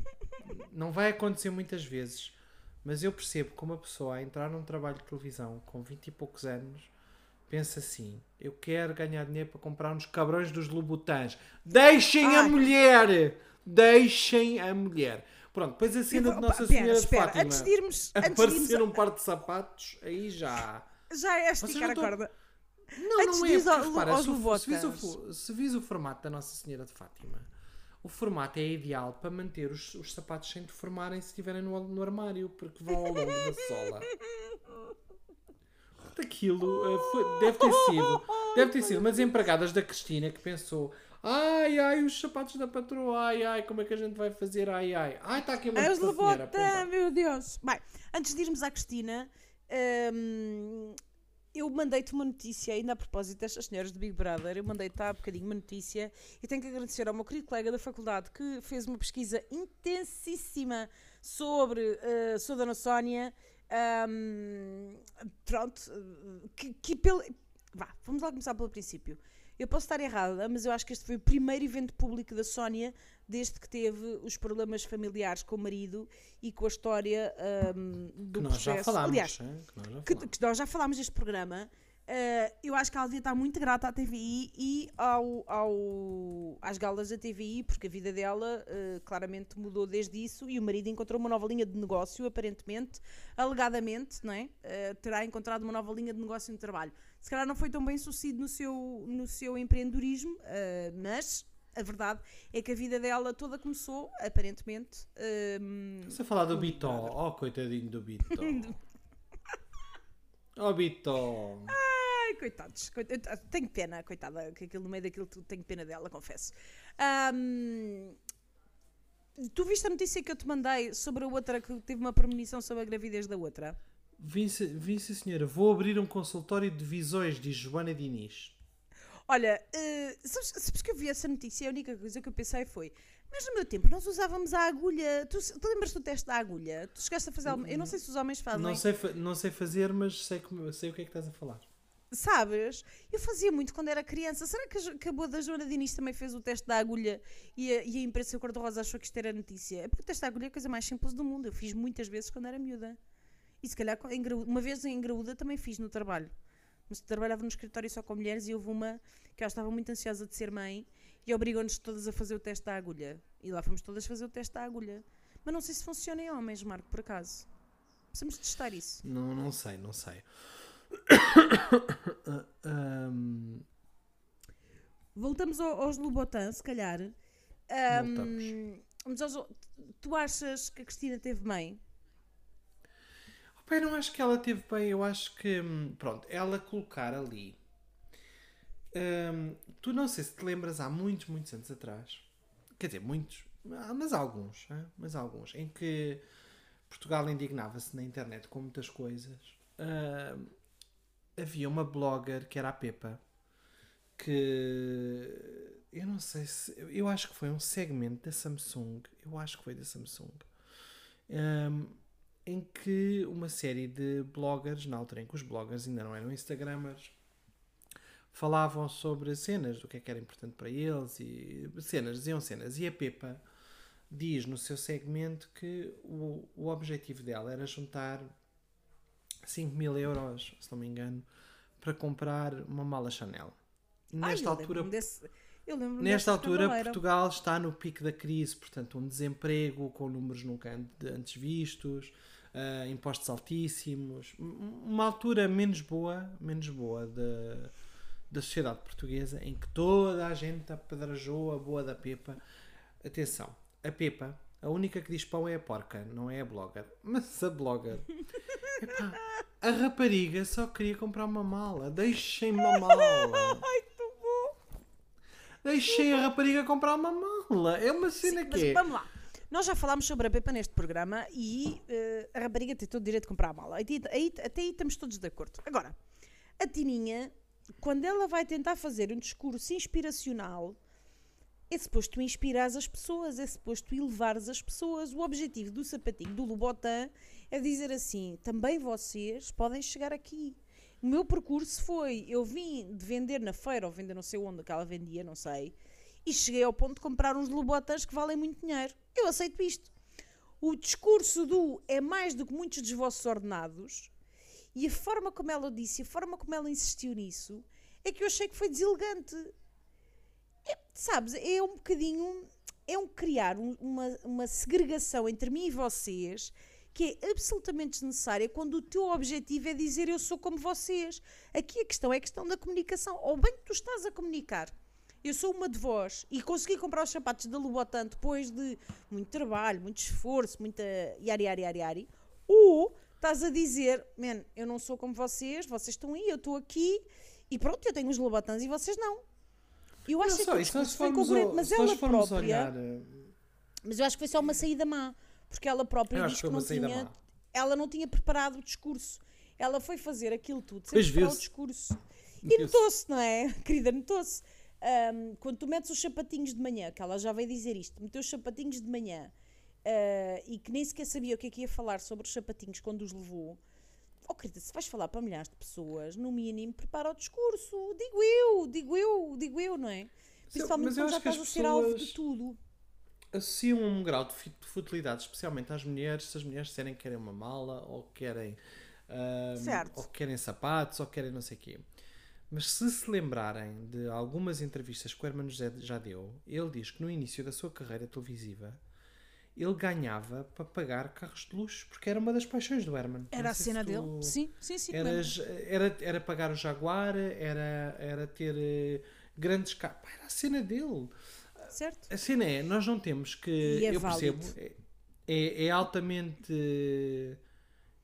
Não vai acontecer muitas vezes. Mas eu percebo que uma pessoa a entrar num trabalho de televisão com 20 e poucos anos pensa assim: eu quero ganhar dinheiro para comprar uns cabrões dos Louboutins. Deixem a Ai. mulher! Deixem a mulher. Pronto, depois a cena de Nossa Senhora espera, de Fátima. antes de irmos, antes de aparecer irmos um par de sapatos, aí já. já é esticar a corda. Não, Antes não é. ir Porque, repara, aos se, o- se, vis o, se vis o formato da Nossa Senhora de Fátima, o formato é ideal para manter os, os sapatos sem deformarem se estiverem no, no armário, porque vão ao longo da sola. Aquilo eh, foi- deve ter sido. Deve ter sido umas empregadas da Cristina que pensou. Ai, ai, os sapatos da patroa, ai, ai, como é que a gente vai fazer? Ai, ai, ai, está aqui uma Lobota, pumba. meu Deus. Bem, antes de irmos à Cristina, hum, eu mandei-te uma notícia, ainda a propósito destas senhoras do Big Brother, eu mandei-te há bocadinho uma notícia e tenho que agradecer ao meu querido colega da faculdade que fez uma pesquisa intensíssima sobre, eh, sobre a Dona Sónia. hum, pronto, que, que pelo. Vá, vamos lá começar pelo princípio. Eu posso estar errada, mas eu acho que este foi o primeiro evento público da Sónia desde que teve os problemas familiares com o marido e com a história hum, do Que nós já processo. falámos. Aliás, hein, que nós já que, falámos. que nós já falámos deste programa. eh, eu acho que ela devia estar muito grata à TVI e ao, ao- às galas da TVI, porque a vida dela eh, claramente mudou desde isso e o marido encontrou uma nova linha de negócio, aparentemente, alegadamente, não é? Eh, terá encontrado uma nova linha de negócio no trabalho. Se calhar não foi tão bem sucedido no seu, no seu empreendedorismo, mas a verdade é que a vida dela toda começou, aparentemente, eh, Estás a falar do Bitó. Oh, coitadinho do <laughs> Bitó. oh, Bitó. Ai, coitados. coit- eu t- Tenho pena, coitada, que aquilo no meio daquilo tenho pena dela, confesso. Ahm, tu viste a notícia que eu te mandei sobre a outra que teve uma premonição sobre a gravidez da outra? Vim, vim, sim, senhora. Vou abrir um consultório de visões, diz Joana Diniz. Olha, eh, sabes, sabes que eu vi essa notícia e a única coisa que eu pensei foi: mas no meu tempo nós usávamos a agulha. Tu, tu lembras do teste da agulha? Tu chegaste a fazer alguma. Eu não sei se os homens fazem. Não sei, não sei fazer, mas sei, como, sei o que é que estás a falar. Sabes? Eu fazia muito quando era criança. Será que a, que a boa da Joana Diniz também fez o teste da agulha e a, e a imprensa cor-de-rosa achou que isto era notícia? É porque o teste da agulha é a coisa mais simples do mundo. Eu fiz muitas vezes quando era miúda. E se calhar uma vez em graúda também fiz no trabalho. Mas trabalhava no escritório só com mulheres e houve uma que ela estava muito ansiosa de ser mãe e obrigou-nos todas a fazer o teste da agulha. E lá fomos todas fazer o teste da agulha. Mas não sei se funciona em homens, Marco, por acaso. Precisamos testar isso. Não, não sei, não sei. <coughs> Ahm, Voltamos ao- aos Lobotans, se calhar. Voltamos. Ahm, mas aos- tu achas que a Cristina teve bem? Eu não acho que ela teve bem. Eu acho que, hum, pronto, ela colocar ali. hum, tu não sei se te lembras há muitos, muitos anos atrás. Quer dizer, muitos, ah, mas alguns, hã? mas alguns, em que Portugal indignava-se na internet com muitas coisas. Hum, havia uma blogger que era a Pepa que eu não sei se eu acho que foi um segmento da Samsung eu acho que foi da Samsung hum, em que uma série de bloggers, na altura em que os bloggers ainda não eram Instagramers, falavam sobre cenas, do que é que era importante para eles, e cenas, diziam cenas. E a Pepa diz no seu segmento que o, o objetivo dela era juntar 5 mil euros, se não me engano, para comprar uma mala Chanel. Ai, Nesta eu altura, desse- Nesta altura. Portugal está no pico da crise, portanto, um desemprego com números nunca an- antes vistos, ah, impostos altíssimos, um- uma altura menos boa, menos boa da, da sociedade portuguesa, em que toda a gente apedrejou a boa da Pepa. Atenção, a Pepa, a única que diz pão é a porca, não é a blogger. <laughs> Mas a blogger, epá, a rapariga só queria comprar uma mala, deixem-me a mala. <laughs> Deixei a rapariga comprar uma mala. É uma cena Sim, mas que é. vamos lá. Nós já falámos sobre a Pepa neste programa e eh, a rapariga tem todo o direito de comprar a mala. Aí, aí- até aí estamos todos de acordo. Agora, A Tininha, quando ela vai tentar fazer um discurso inspiracional, é suposto tu inspirares as pessoas, é suposto tu elevares as pessoas. O objetivo do sapatinho do Lobotan é dizer assim: também vocês podem chegar aqui. O meu percurso foi: eu vim de vender na feira, ou vender não sei onde que ela vendia, não sei, e cheguei ao ponto de comprar uns Lobotans que valem muito dinheiro. Eu aceito isto. O discurso do é mais do que muitos dos vossos ordenados e a forma como ela disse, a forma como ela insistiu nisso, é que eu achei que foi deselegante. É, sabes, é um bocadinho. É um criar um- uma, uma segregação entre mim e vocês que é absolutamente desnecessária quando o teu objetivo é dizer eu sou como vocês. Aqui a questão é a questão da comunicação. Ou bem que tu estás a comunicar. Eu sou uma de vós e consegui comprar os sapatos da Lobotan depois de muito trabalho, muito esforço, muita yari, yari, yari, yari. Ou estás a dizer, man, eu não sou como vocês, vocês estão aí, eu estou aqui e pronto, eu tenho os Lobotans e vocês não. Eu acho Não que o discurso foi congruente, mas ela própria... olhar. eh, Mas eu acho que foi só uma saída má, porque ela própria Eu acho diz que que não tinha, má. ela não tinha preparado o discurso. Ela foi fazer aquilo tudo sem Pois preparar o discurso. E notou-se, não é? <laughs> Querida, notou-se. Ahm, quando tu metes os sapatinhos de manhã, que ela já veio dizer isto, meteu os sapatinhos de manhã ah, e que nem sequer sabia o que é que ia falar sobre os sapatinhos quando os levou. Oh, querida, se vais falar para milhares de pessoas, no mínimo prepara o discurso. Digo eu, digo eu, digo eu, não é? Principalmente mas eu quando já estás a ser alvo de tudo. associam um grau de futilidade, especialmente às mulheres, se as mulheres disserem que querem uma mala ou querem, Certo. ou querem sapatos ou querem não sei o quê. Mas se se lembrarem de algumas entrevistas que o Hermano José já deu, ele diz que no início da sua carreira televisiva ele ganhava para pagar carros de luxo, porque era uma das paixões do Herman. Era a cena dele. Sim, sim, sim. era, era, era pagar o Jaguar, era, era ter eh, grandes carros. Era a cena dele. Certo? A cena é, nós não temos que. E é eu válido. percebo. É, é, é altamente.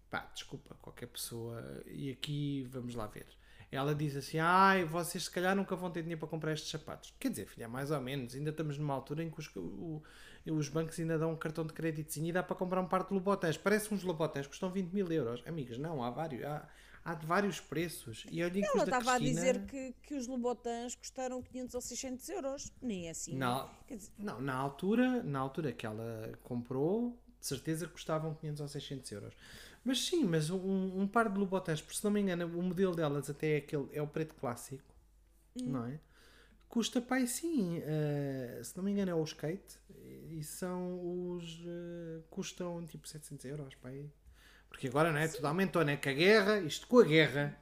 Pá, desculpa, qualquer pessoa. E aqui vamos lá ver. Ela diz assim: ai, vocês se calhar nunca vão ter dinheiro para comprar estes sapatos. Quer dizer, filha, mais ou menos. Ainda estamos numa altura em que os, o- os bancos ainda dão um cartão de créditozinho e dá para comprar um par de Louboutin. Parece uns Louboutin que custam 20 mil euros. Amigas, não, há vários. Há, há de vários preços. E olhem Ela estava a Cristina- dizer que, que os Lobotans custaram 500 ou 600 euros. Nem é assim. Não, Quer dizer, não, na altura, na altura que ela comprou, de certeza que custavam 500 ou 600 euros. Mas sim, mas um, um par de Louboutins, por se não me engano, o modelo delas até é, aquele, é o preto clássico, não é? Custa, pai, sim, eh, se não me engano é o skate, e são os, eh, custam tipo 700 euros, pai. Porque agora, não é? Tudo aumentou, não é? Com a guerra, isto com a guerra.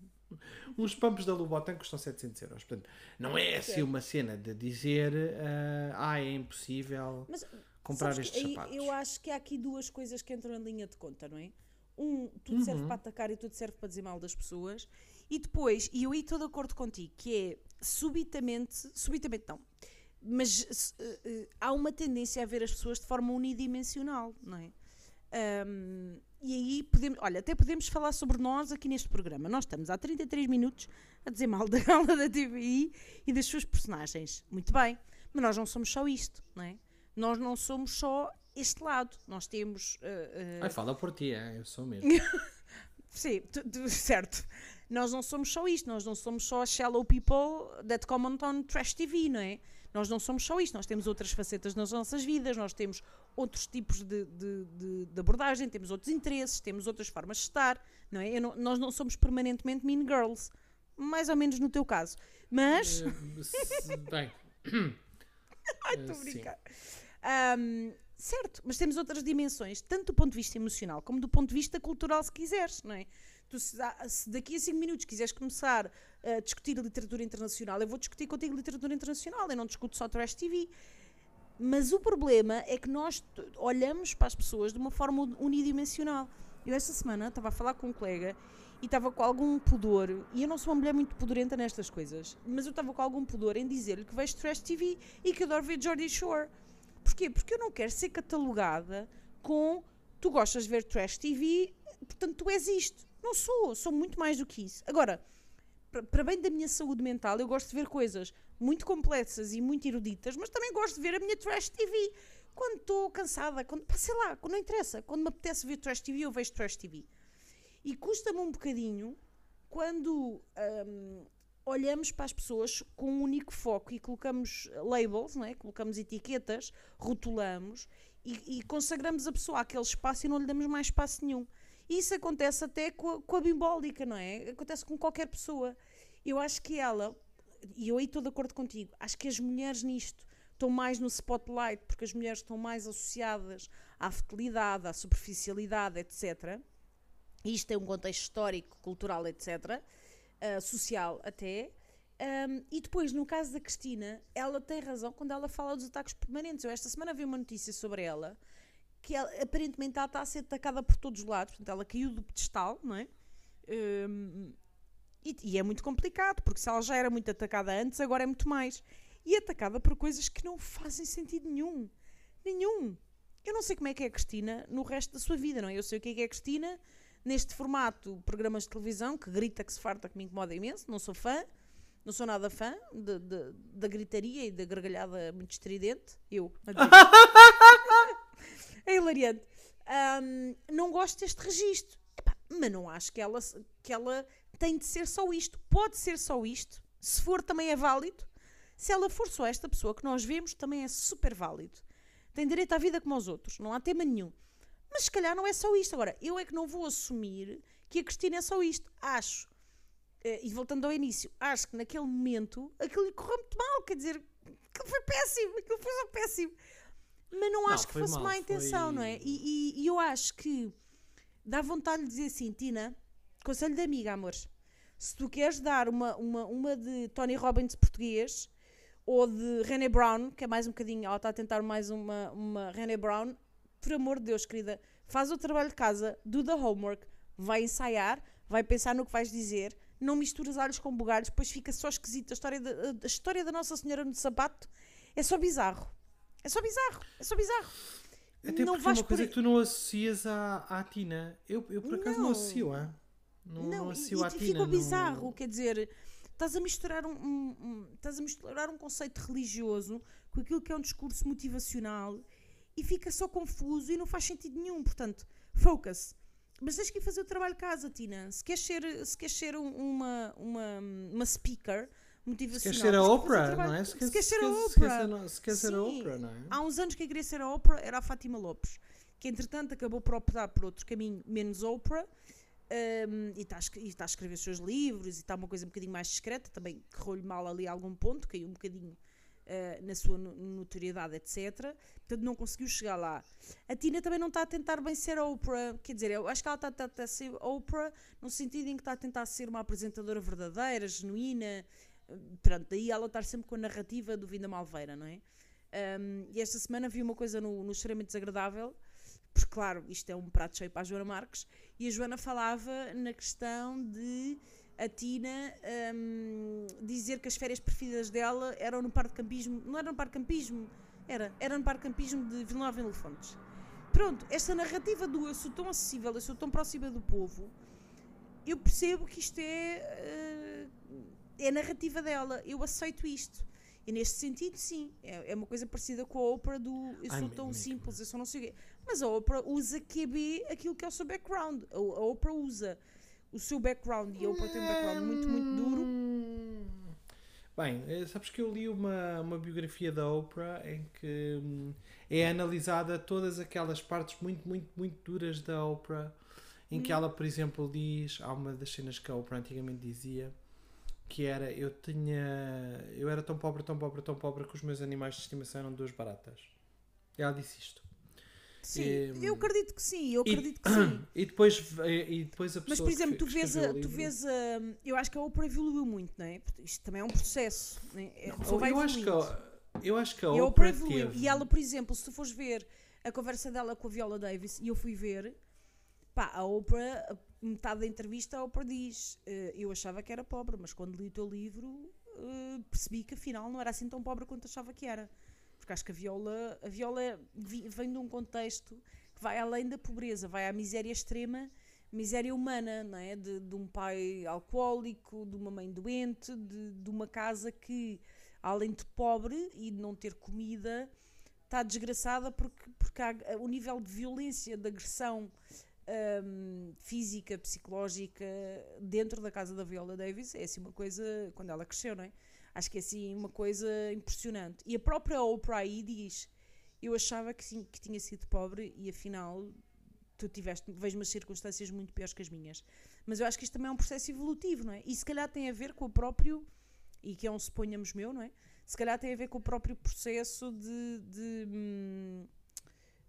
<laughs> Uns pumps da Louboutin custam 700 euros. Portanto, não é assim uma cena de dizer eh, ah, é impossível Mas comprar sabes que estes aí sapatos. Eu acho que há aqui duas coisas que entram em linha de conta, não é? Um, tudo serve Uhum. para atacar e tudo serve para dizer mal das pessoas. E depois, e eu aí estou de acordo contigo, que é subitamente, subitamente não, mas eh, eh, há uma tendência a ver as pessoas de forma unidimensional, não é? Ahm, e aí podemos, olha, até podemos falar sobre nós aqui neste programa. Nós estamos há 33 minutos a dizer mal da <laughs> gala da TVI e das suas personagens. Muito bem, mas nós não somos só isto, não é? Nós não somos só este lado. Nós temos. eh, eh, Ai, fala por ti, é, eu sou mesmo. <laughs> Sim, tu- tu- certo. Nós não somos só isto, nós não somos só shallow people that comment on trash TV, não é? Nós não somos só isto, nós temos outras facetas nas nossas vidas, nós temos outros tipos de, de- de- de abordagem, temos outros interesses, temos outras formas de estar, não é? Não- nós não somos permanentemente mean girls, mais ou menos no teu caso. Mas. Eh, se- Bem, <laughs> Ai, estou a sim. Ahm, certo, mas temos outras dimensões, tanto do ponto de vista emocional como do ponto de vista cultural, se quiseres, não é? Tu, se, se daqui a 5 minutos quiseres começar a discutir literatura internacional, eu vou discutir contigo literatura internacional, eu não discuto só trash TV. Mas o problema é que nós olhamos para as pessoas de uma forma unidimensional. Eu esta semana estava a falar com um colega e estava com algum pudor, e eu não sou uma mulher muito pudorenta nestas coisas, mas eu estava com algum pudor em dizer-lhe que vejo trash TV e que adoro ver Jordi Shore. Porquê? Porque eu não quero ser catalogada com tu gostas de ver trash TV, portanto tu és isto. Não sou, sou muito mais do que isso. Agora, para- bem da minha saúde mental, eu gosto de ver coisas muito complexas e muito eruditas, mas também gosto de ver a minha trash TV. Quando estou cansada, quando, sei lá, quando não interessa, quando me apetece ver trash TV, eu vejo trash TV. E custa-me um bocadinho quando hum, olhamos para as pessoas com um único foco e colocamos labels, não é? colocamos etiquetas, rotulamos e, e consagramos a pessoa àquele espaço e não lhe damos mais espaço nenhum. Isso acontece até com a, com a bimbólica, não é? Acontece com qualquer pessoa. Eu acho que ela, e eu aí estou de acordo contigo, acho que as mulheres nisto estão mais no spotlight, porque as mulheres estão mais associadas à futilidade, à superficialidade, etc. Isto é um contexto histórico, cultural, etc. Uh, social até. Um, e depois, no caso da Cristina, ela tem razão quando ela fala dos ataques permanentes. Eu esta semana vi uma notícia sobre ela que ela, aparentemente ela está a ser atacada por todos os lados. Portanto, ela caiu do pedestal, não é? Um, e, e, é muito complicado, porque se ela já era muito atacada antes, agora é muito mais. E atacada por coisas que não fazem sentido nenhum. Nenhum. Eu não sei como é que é a Cristina no resto da sua vida, não é? Eu sei o que é que é a Cristina neste formato, programas de televisão, que grita, que se farta, que me incomoda imenso, não sou fã. Não sou nada fã de, de, da gritaria e da gargalhada muito estridente. Eu. <laughs> é hilariante. Um, não gosto deste registro. Epá, mas não acho que ela, que ela tem de ser só isto. Pode ser só isto. Se for, também é válido. Se ela for só esta pessoa que nós vemos, também é super válido. Tem direito à vida como aos outros. Não há tema nenhum. Mas se calhar não é só isto. Agora, eu é que não vou assumir que a Cristina é só isto. Acho eh, e voltando ao início, acho que naquele momento aquilo lhe correu muito mal, quer dizer, aquilo foi péssimo, aquilo foi só péssimo. Mas não, não acho que fosse mal, má intenção, foi... não é? E, e, e, eu acho que dá vontade de dizer assim, Tina, conselho de amiga, amores. Se tu queres dar uma, uma, uma de Tony Robbins português ou de René Brown, que é mais um bocadinho, ela está a tentar mais uma, uma René Brown, por amor de Deus, querida, faz o trabalho de casa, do the homework, vai ensaiar, vai pensar no que vais dizer, não misturas alhos com bugalhos, depois fica só esquisito. A história, de, a história da Nossa Senhora no sapato é só bizarro. É só bizarro. É só bizarro. Até não é uma coisa por... que tu não associas à, à Tina. Eu, eu por acaso não, não associo, é? Não, não, não associo e, à e Tina. Fica bizarro, não... quer dizer, estás a misturar um, um, um, estás a misturar um conceito religioso com aquilo que é um discurso motivacional e fica só confuso e não faz sentido nenhum. Portanto, focus. Mas tens que ir fazer o trabalho de casa, Tina. Se queres ser, se queres ser uma, uma, uma speaker motivacional. Se queres ser a Oprah, não é? Se, se queres ser a Oprah. Se queres ser a Oprah, não é? Há uns anos que eu queria ser a Oprah era a Fátima Lopes, que entretanto acabou por optar por outro caminho menos Oprah. Um, e está a, a escrever os seus livros e está uma coisa um bocadinho mais discreta, também correu-lhe mal ali a algum ponto, caiu um bocadinho uh, na sua notoriedade, etc. Portanto, não conseguiu chegar lá. A Tina também não está a tentar bem ser Oprah, quer dizer, eu acho que ela está a tentar ser Oprah no sentido em que está a tentar ser uma apresentadora verdadeira, genuína. Pronto, daí ela estar sempre com a narrativa do Vinda Malveira, não é? Um, e esta semana vi uma coisa no, no extremamente desagradável, porque, claro, isto é um prato cheio para a Joana Marques, e a Joana falava na questão de a Tina um, dizer que as férias preferidas dela eram no parque de campismo. Não era no parque de campismo, era, era no parque de campismo de Vila Nova em Elefantes. Pronto, esta narrativa do eu sou tão acessível, eu sou tão próxima do povo, eu percebo que isto é, uh, é a narrativa dela, eu aceito isto. E neste sentido, sim, é, é uma coisa parecida com a Oprah do eu sou Ai, tão simples, eu sou não sei o quê. Mas a Oprah usa QB aquilo que é o seu background. A, a Oprah usa o seu background e a Oprah tem um background muito, muito duro. Bem, eh, sabes que eu li uma, uma biografia da Oprah em que hum, é analisada todas aquelas partes muito, muito, muito duras da Oprah, em que hum. ela, por exemplo, diz, há uma das cenas que a Oprah antigamente dizia, que era, eu tinha, eu era tão pobre, tão pobre, tão pobre que os meus animais de estimação eram duas baratas. Ela disse isto. Sim, e, eu acredito que sim, eu acredito e, que <clears throat> sim. E depois, e depois a pessoa Mas, por exemplo, tu vês, a, tu vês a, Eu acho que a Oprah evoluiu muito, não é? Isto também é um processo. Né? Não, eu, acho que a, eu acho que a, a Oprah, evoluiu. Teve... E ela, por exemplo, se tu fores ver a conversa dela com a Viola Davis, e eu fui ver, pá, a Oprah, metade da entrevista, a Oprah diz: uh, Eu achava que era pobre, mas quando li o teu livro, uh, percebi que afinal não era assim tão pobre quanto achava que era porque acho que a viola, a viola vem de um contexto que vai além da pobreza, vai à miséria extrema, miséria humana, não é? De, de um pai alcoólico, de uma mãe doente, de, de uma casa que, além de pobre e de não ter comida, está desgraçada porque, porque há, o nível de violência, de agressão hum, física, psicológica dentro da casa da Viola Davis é assim uma coisa, quando ela cresceu, não é? Acho que é assim uma coisa impressionante. E a própria Oprah aí diz: Eu achava que, sim, que tinha sido pobre e afinal tu tiveste, vejo umas circunstâncias muito piores que as minhas. Mas eu acho que isto também é um processo evolutivo, não é? E se calhar tem a ver com o próprio, e que é um suponhamos meu, não é? Se calhar tem a ver com o próprio processo de, de, hum,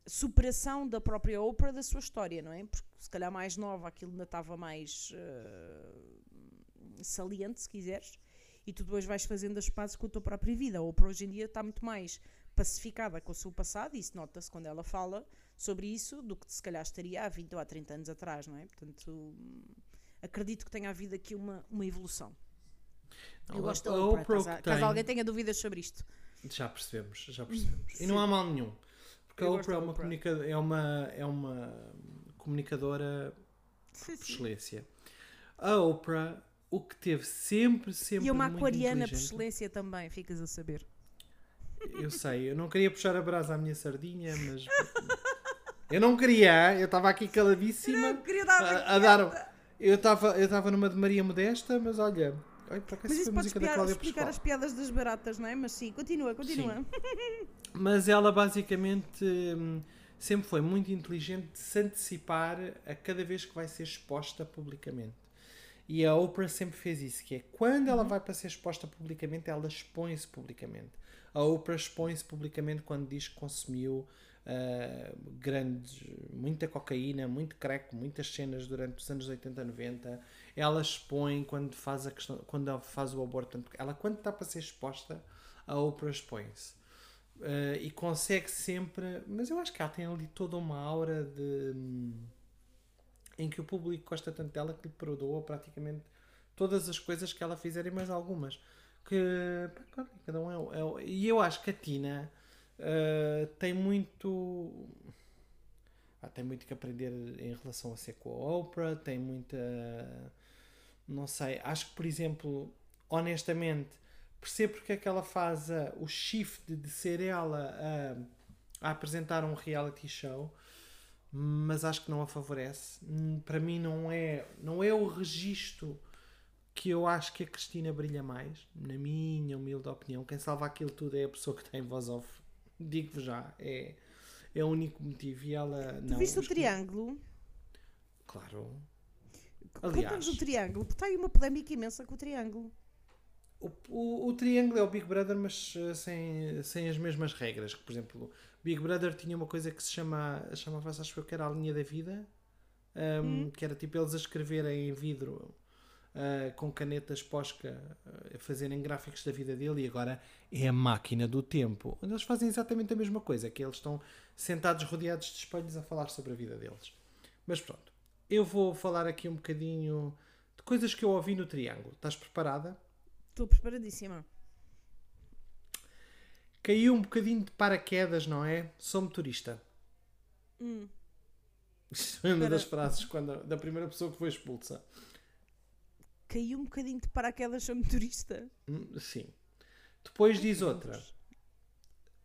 superação da própria Oprah da sua história, não é? Porque se calhar mais nova aquilo ainda estava mais uh, saliente, se quiseres, e tu depois vais fazendo as pazes com a tua própria vida. A Oprah hoje em dia está muito mais pacificada com o seu passado, e isso nota-se quando ela fala sobre isso, do que se calhar estaria há 20 ou há 30 anos atrás, não é? Portanto, acredito que tenha havido aqui uma, uma evolução. Não, Eu gosto da Oprah, caso, que caso tem- alguém tenha dúvidas sobre isto. Já percebemos, já percebemos. E não há mal nenhum. Porque Eu a Oprah é uma, Oprah. é, uma, é uma comunicadora Sim, por sim. excelência. A Oprah, o que teve sempre, sempre E uma muito aquariana por excelência também, ficas a saber. Eu sei, eu não queria puxar a brasa à minha sardinha, mas. <laughs> eu não queria, eu estava aqui caladíssima. queria dar a, a dar. Eu estava eu estava numa de Maria Modesta, mas olha. Olha, para cá Mas isso pode explicar, explicar as piadas das baratas, não é? Mas sim, continua, continua. <laughs> Mas ela basicamente hum, sempre foi muito inteligente de se antecipar a cada vez que vai ser exposta publicamente. E a Oprah sempre fez isso, que é quando ela vai para ser exposta publicamente, ela expõe-se publicamente. A Oprah expõe-se publicamente quando diz que consumiu ah, grandes, muita cocaína, muito crack, muitas cenas durante os anos 80, 90. Ela expõe quando faz, a questão, quando ela faz o aborto. Ela quando está para ser exposta, a Oprah expõe-se. Uh, e consegue sempre. Mas eu acho que ela tem ali toda uma aura de. Em que o público gosta tanto dela que lhe perdoa praticamente todas as coisas que ela fizer e mais algumas. Que. cada um é, é E eu acho que a Tina uh, tem muito. ah, tem muito que aprender em relação a ser com a Oprah, tem muita. Não sei, acho que, por exemplo, honestamente, percebo porque é que ela faz ah, o shift de ser ela a, a apresentar um reality show, mas acho que não a favorece. Hum, Para mim, não é, não é o registro que eu acho que a Cristina brilha mais, na minha humilde opinião. Quem salva aquilo tudo é a pessoa que tem voz off. Digo-vos já, é, é o único motivo. E ela. Tu não, viste o triângulo? Claro. Aliás, o triângulo, porque está aí uma polémica imensa com o triângulo. O, o, o Triângulo é o Big Brother, mas eh, sem, sem as mesmas regras. Que, por exemplo, Big Brother tinha uma coisa que se chama, chamava-se, acho que era a linha da vida, um, que era tipo eles a escreverem em vidro ah, com canetas posca, ah, a fazerem gráficos da vida dele, e agora é a máquina do tempo, onde eles fazem exatamente a mesma coisa, que eles estão sentados rodeados de espelhos a falar sobre a vida deles. Mas pronto, eu vou falar aqui um bocadinho de coisas que eu ouvi no Triângulo. Estás preparada? Estou preparadíssima. Caiu um bocadinho de paraquedas, não é? Sou motorista. Hum. Isto foi uma das frases quando, da primeira pessoa que foi expulsa. Caiu um bocadinho de paraquedas sobre motorista. Hum, Sim. Depois diz outra.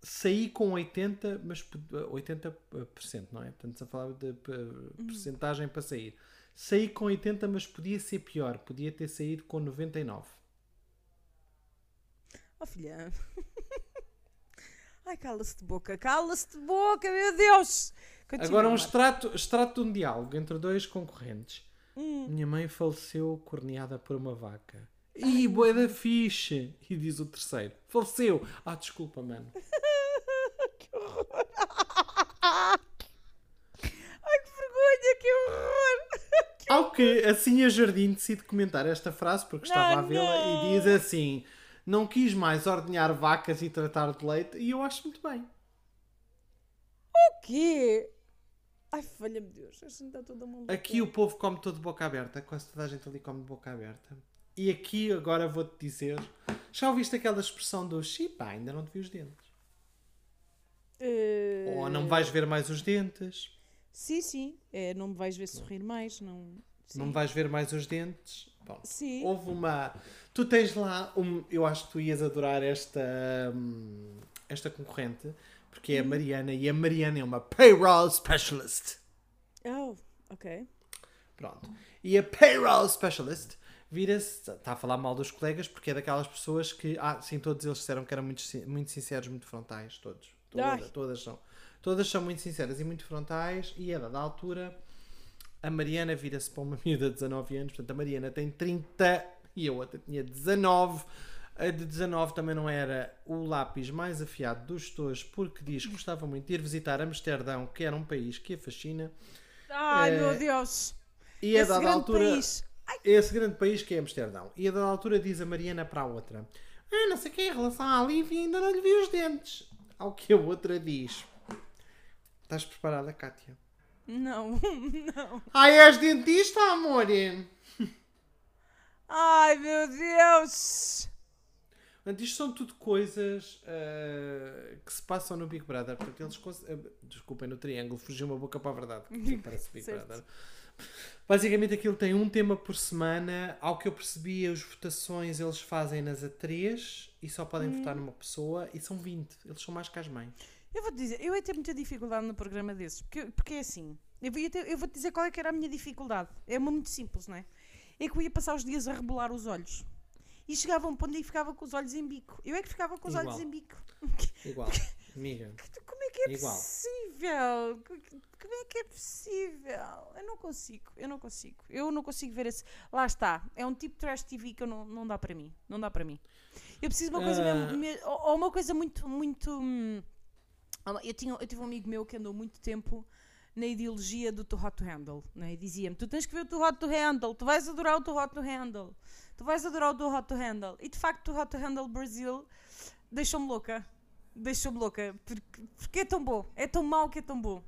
Saí com 80, mas pod- 80%, não é? Portanto, se a falar de p- percentagem para sair. Saí com 80, mas podia ser pior. Podia ter saído com 99. Oh filha. <laughs> Ai, cala-se de boca, cala-se de boca, meu Deus! Continua, Agora um extrato, extrato de um diálogo entre dois concorrentes. Hum. Minha mãe faleceu corneada por uma vaca. Ih, boa da fixe! E diz o terceiro. Faleceu! Ah, desculpa, mano. <laughs> que horror! <laughs> Ai, que vergonha, que horror! <laughs> Ao que assim a Jardim decide comentar esta frase porque estava a vê-la não. e diz assim: Não quis mais ordenhar vacas e tratar de leite, e eu acho muito bem. O quê? Ai, falha-me Deus, esta está toda maluca. Aqui o povo come todo de boca aberta, quase toda a gente ali come de boca aberta. E aqui agora vou-te dizer: Já ouviste aquela expressão do Xipa, ainda não te vi os dentes? Eh, Ou não vais ver mais os dentes? Sim, sim. É, não me vais ver sorrir mais, não. Sim. Não vais ver mais os dentes? Bom, Sim. Houve uma. Tu tens lá um. Eu acho que tu ias adorar esta. hum, esta concorrente, porque é Hum. a Mariana e a Mariana é uma payroll specialist. Oh, Ok. Pronto. E a payroll specialist vira-se, está a falar mal dos colegas porque é daquelas pessoas que, ah, sim, todos eles disseram que eram muito, muito sinceros, muito frontais, todos. Toda- todas são. Todas são muito sinceras e muito frontais e a dada altura a Mariana vira-se para uma <laughs> miúda de 19 anos, portanto a Mariana tem 30 e a outra tinha 19. A de 19 também não era o lápis mais afiado dos dois porque diz que gostava muito de ir visitar Amsterdão, que era um país que a fascina. Ai, É, meu Deus. E a Esse dada grande altura. país. Esse grande país que é Amsterdão. E a dada altura diz a Mariana para a outra: Ah, não sei o que, em relação à Lívia, ainda não lhe vi os dentes. Ao que a outra diz: Estás preparada, Kátia? Não, <laughs> não. Ai, és dentista, amor? Ai, meu Deus. Portanto, isto são tudo coisas ah, que se passam no Big Brother. Portanto, eles. ah, desculpem, no triângulo, fugiu uma boca para a verdade. parece Big Certo. Brother. Basicamente, aquilo tem um tema por semana. Ao que eu percebi, as votações eles fazem nas A3 e só podem Hum. votar numa pessoa. E são 20. Eles são mais que as mães. Eu vou-te dizer, eu ia ter muita dificuldade no programa desses, porque, porque é assim, eu, ia ter- eu vou-te dizer qual é que era a minha dificuldade. É uma muito simples, não é? É que eu ia passar os dias a rebolar os olhos. E chegava um ponto em que ficava com os olhos em bico. Eu é que ficava com os Igual. olhos em bico. Igual. <laughs> Amiga. Como é que é Igual. possível? Como é que é possível? Eu não consigo, eu não consigo. Eu não consigo ver esse. Lá está. É um tipo de trash TV que eu não, não dá para mim. Não dá para mim. Eu preciso de uma coisa Ah. mesmo. me- Ou ou uma coisa muito. muito hum, eu, tinha, eu tive um amigo meu que andou muito tempo na ideologia do Too Hot to Handle. Né? E dizia-me: Tu tens que ver o Too Hot to Handle, tu vais adorar o Too Hot to Handle, tu vais adorar o Too Hot to Handle. E de facto, o Too Hot to Handle Brasil deixou-me louca. Deixou-me louca. Porque, porque é tão bom. É tão mau que é tão bom.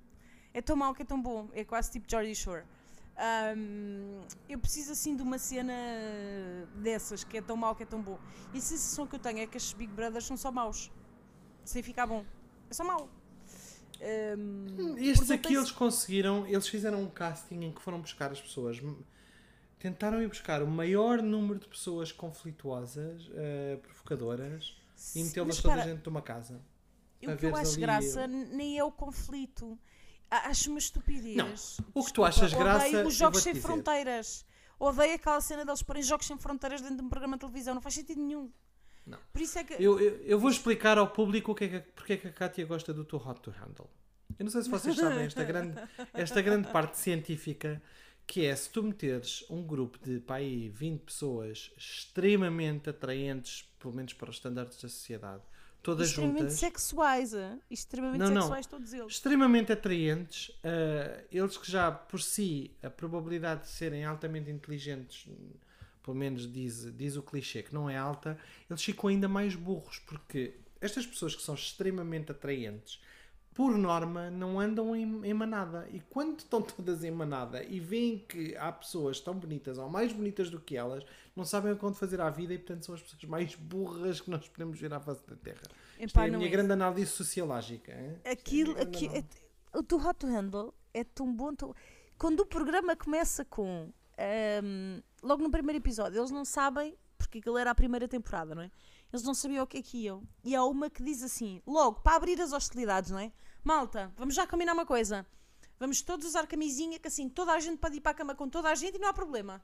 É tão mau que é tão bom. É quase tipo Jordy Shore. Ahm, eu preciso assim de uma cena dessas que é tão mau que é tão bom. E a sensação que eu tenho é que estes Big Brothers são só maus. Sem ficar bom. É só mau. Ahm, Estes não aqui eles conseguiram, eles fizeram um casting em que foram buscar as pessoas, tentaram ir buscar o maior número de pessoas conflituosas, eh, provocadoras e Sim, metê-las mas toda para, dentro de uma casa. O que eu acho graça nem é o conflito. A- Acho uma estupidez. Não, o que tu achas graça, Odeio eu os jogos sem dizer. fronteiras. Odeio aquela cena deles porem jogos sem fronteiras dentro de um programa de televisão. Não faz sentido nenhum. Não. Por isso é que. Eu, eu, eu vou explicar ao público o que é que, porque é que a Kátia gosta do Too Hot to Handle. Eu não sei se vocês sabem esta grande, esta grande parte científica que é se tu meteres um grupo de pá, aí 20 pessoas extremamente atraentes, pelo menos para os estándares da sociedade, todas extremamente juntas, sexuais. ah, Extremamente Não, não. sexuais, todos eles. extremamente atraentes, ah, eles que já por si a probabilidade de serem altamente inteligentes, pelo menos diz, diz o clichê que não é alta, eles ficam ainda mais burros, porque estas pessoas que são extremamente atraentes, por norma, não andam em, em manada. E quando estão todas em manada e veem que há pessoas tão bonitas ou mais bonitas do que elas, não sabem o que onde fazer à vida e, portanto, são as pessoas mais burras que nós podemos ver à face da Terra. Isto Epá, é a minha é grande análise sociológica. hein? Aquilo, Isto é aqui, é- o do Hot Handle é tão bom. tão- Quando o programa começa com. Ahm, logo no primeiro episódio, eles não sabem, porque aquilo era a primeira temporada, não é? Eles não sabiam o que é que iam. E há uma que diz assim, logo, para abrir as hostilidades, não é? Malta, vamos já combinar uma coisa. Vamos todos usar camisinha, que assim toda a gente pode ir para a cama com toda a gente e não há problema.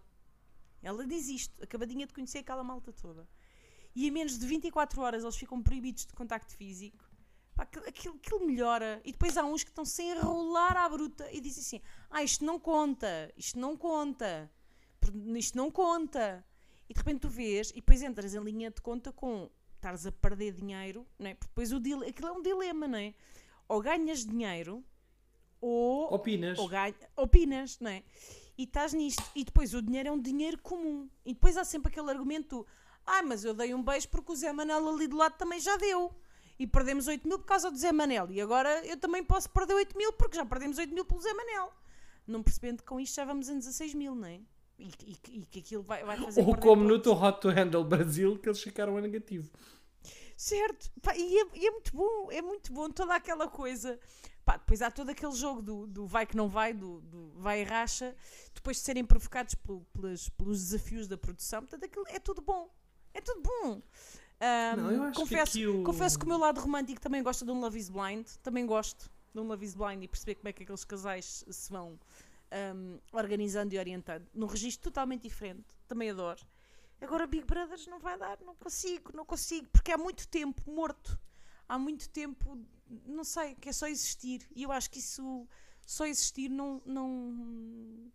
Ela diz isto, acabadinha de conhecer aquela malta toda. E em menos de 24 horas eles ficam proibidos de contacto físico. Pá, aquilo, aquilo, melhora. E depois há uns que estão sem enrolar à bruta e dizem assim: Ah, isto não conta, isto não conta, isto não conta. E de repente tu vês, e depois entras em linha de conta com estares a perder dinheiro, não é? Porque depois o dile- aquilo é um dilema, não é? Ou ganhas dinheiro, ou, Opinas? ou ganha, opinas, não é? E estás nisto. E depois o dinheiro é um dinheiro comum. E depois há sempre aquele argumento: ah, mas eu dei um beijo porque o Zé Manel ali do lado também já deu. E perdemos 8 mil por causa do Zé Manel. E agora eu também posso perder 8 mil porque já perdemos 8 mil pelo Zé Manel. Não percebendo que com isto já vamos em 16 mil, não é? E, e- e que aquilo vai, vai fazer. Ou como no. Too Hot to Handle Brasil, que eles ficaram a negativo. Certo, Pá, e, é, e é muito bom, é muito bom toda aquela coisa. Pá, depois há todo aquele jogo do, do vai que não vai, do, do vai e racha, depois de serem provocados pelo- pelas- pelos desafios da produção. Portanto, aquilo é tudo bom. É tudo bom. Ahm, Não, eu acho que confesso, aqui o- confesso que o meu lado romântico também gosta de um Love is Blind. Também gosto de um Love is Blind e perceber como é que aqueles casais se vão um, organizando e orientando. Num registro totalmente diferente. Também adoro. Agora Big Brothers não vai dar, não consigo, não consigo, porque há muito tempo morto. Há muito tempo, não sei, que é só existir. E eu acho que isso, só existir, não, não,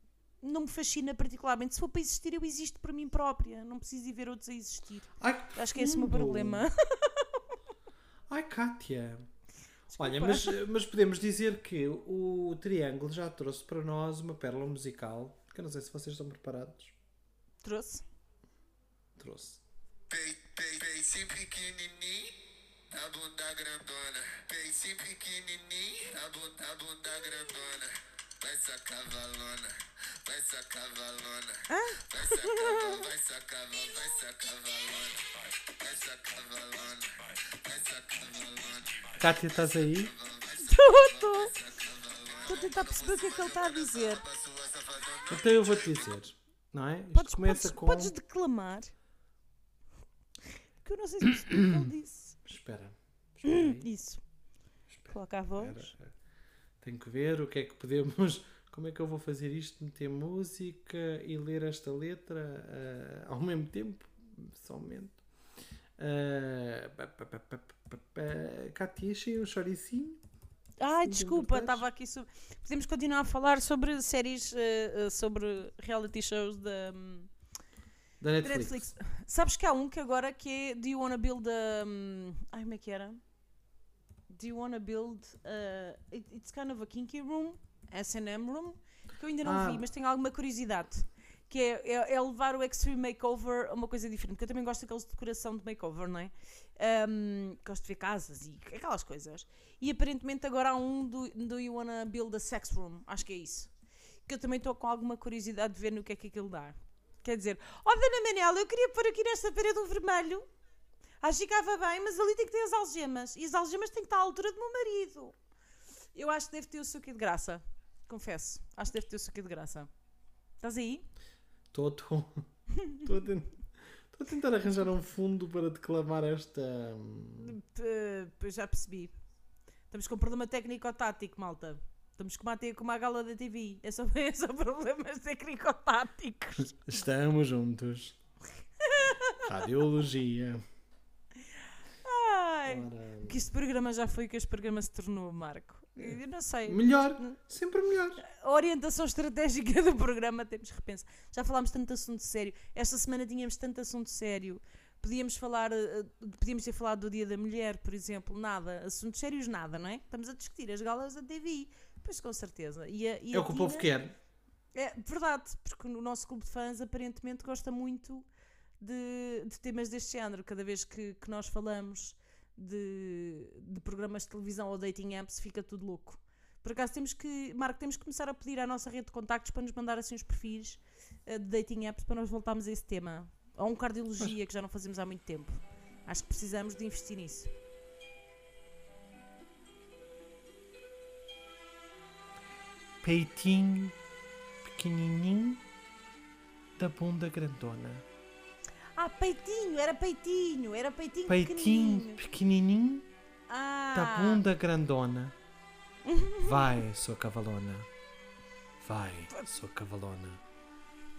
não me fascina particularmente. Se for para existir, eu existo para mim própria. Não preciso ir ver outros a existir. Ai, que Acho que é esse o meu problema. <laughs> Ai, Kátia. Olha, mas, mas podemos dizer que o Triângulo já trouxe para nós uma pérola musical, que eu não sei se vocês estão preparados. Trouxe. Trouxe. Pei, pei, peicinho pequenininho, a bunda grandona. Peicinho pequenininho, a bunda, a bunda grandona. Vai sacar valona, vai sacar valona. Vai sacar, vai sacar, vai sacar valona. Vai sacar valona, vai sacar valona. Kátia, estás aí? Estou, estou. Estou a tentar perceber o que é que ele está a dizer. Então eu vou-te dizer, não é? Isto Podes, começa podes, com... podes declamar? Que eu não sei se percebi o que ele disse. Espera. espera aí. Isso. Coloca a voz. Espera. Tenho que ver o que é que podemos... <laughs> Como é que eu vou fazer isto? Meter música e ler esta letra ah, ao mesmo tempo? Só um momento. Ah, pa, pa, pa, pa, pa, pa. Kátia, achei um choricinho. Ai, desculpa, estava aqui. so- Podemos continuar a falar sobre séries, eh, sobre reality shows da hum, Da da Netflix. Netflix. Sabes que há um que agora que é Do You Wanna Build a. hum, ai, como é que era? Do You Wanna Build a. it- It's kind of a kinky room, SM room, que eu ainda não Ah. vi, mas tenho alguma curiosidade. Que é, é, é levar o Extreme Makeover a uma coisa diferente, porque eu também gosto daqueles de decoração de makeover, não é? Um, gosto de ver casas e aquelas coisas. E aparentemente agora há um do, do You Wanna Build a Sex Room, acho que é isso. Que eu também estou com alguma curiosidade de ver no que é que aquilo dá. Quer dizer, ó Dona Manela, eu queria pôr aqui nesta parede um vermelho. Acho que ficava bem, mas ali tem que ter as algemas. E as algemas têm que estar à altura do meu marido. Eu acho que deve ter o quê de graça. Confesso. Acho que deve ter o quê de graça. Estás aí? Estou estou- estou a ten- estou a tentar arranjar um fundo para declamar esta. hum, P- já percebi. Estamos com um problema técnico-tático, malta. Estamos com uma, com uma gala da TV. É só, <laughs> é só problemas técnico-táticos. Estamos juntos. <laughs> Radiologia. Ora, que este programa já foi o que este programa se tornou, Marco. Eu não sei. Melhor, sempre melhor. A orientação estratégica <laughs> do programa temos que repensar. Já falámos tanto assunto sério. Esta semana tínhamos tanto assunto sério. Podíamos falar, eh, podíamos ter falado do Dia da Mulher, por exemplo, nada. Assuntos sérios, nada, não é? Estamos a discutir as galas da TV. Pois com certeza. E a, e É o que o povo quer. É verdade, porque o nosso clube de fãs aparentemente gosta muito de, de temas deste género. Cada vez que, que nós falamos de, de programas de televisão ou dating apps, fica tudo louco. Por acaso temos que, Marco, temos que começar a pedir à nossa rede de contactos para nos mandar assim os perfis eh, de dating apps para nós voltarmos a esse tema. Ou um cardiologia que já não fazemos há muito tempo. Acho que precisamos de investir nisso. Peitinho pequenininho da bunda grandona. Ah, peitinho, era peitinho, era peitinho, Peitinho pequenininho. pequenininho Ah, da bunda grandona. Vai, sua cavalona. Vai, sua cavalona.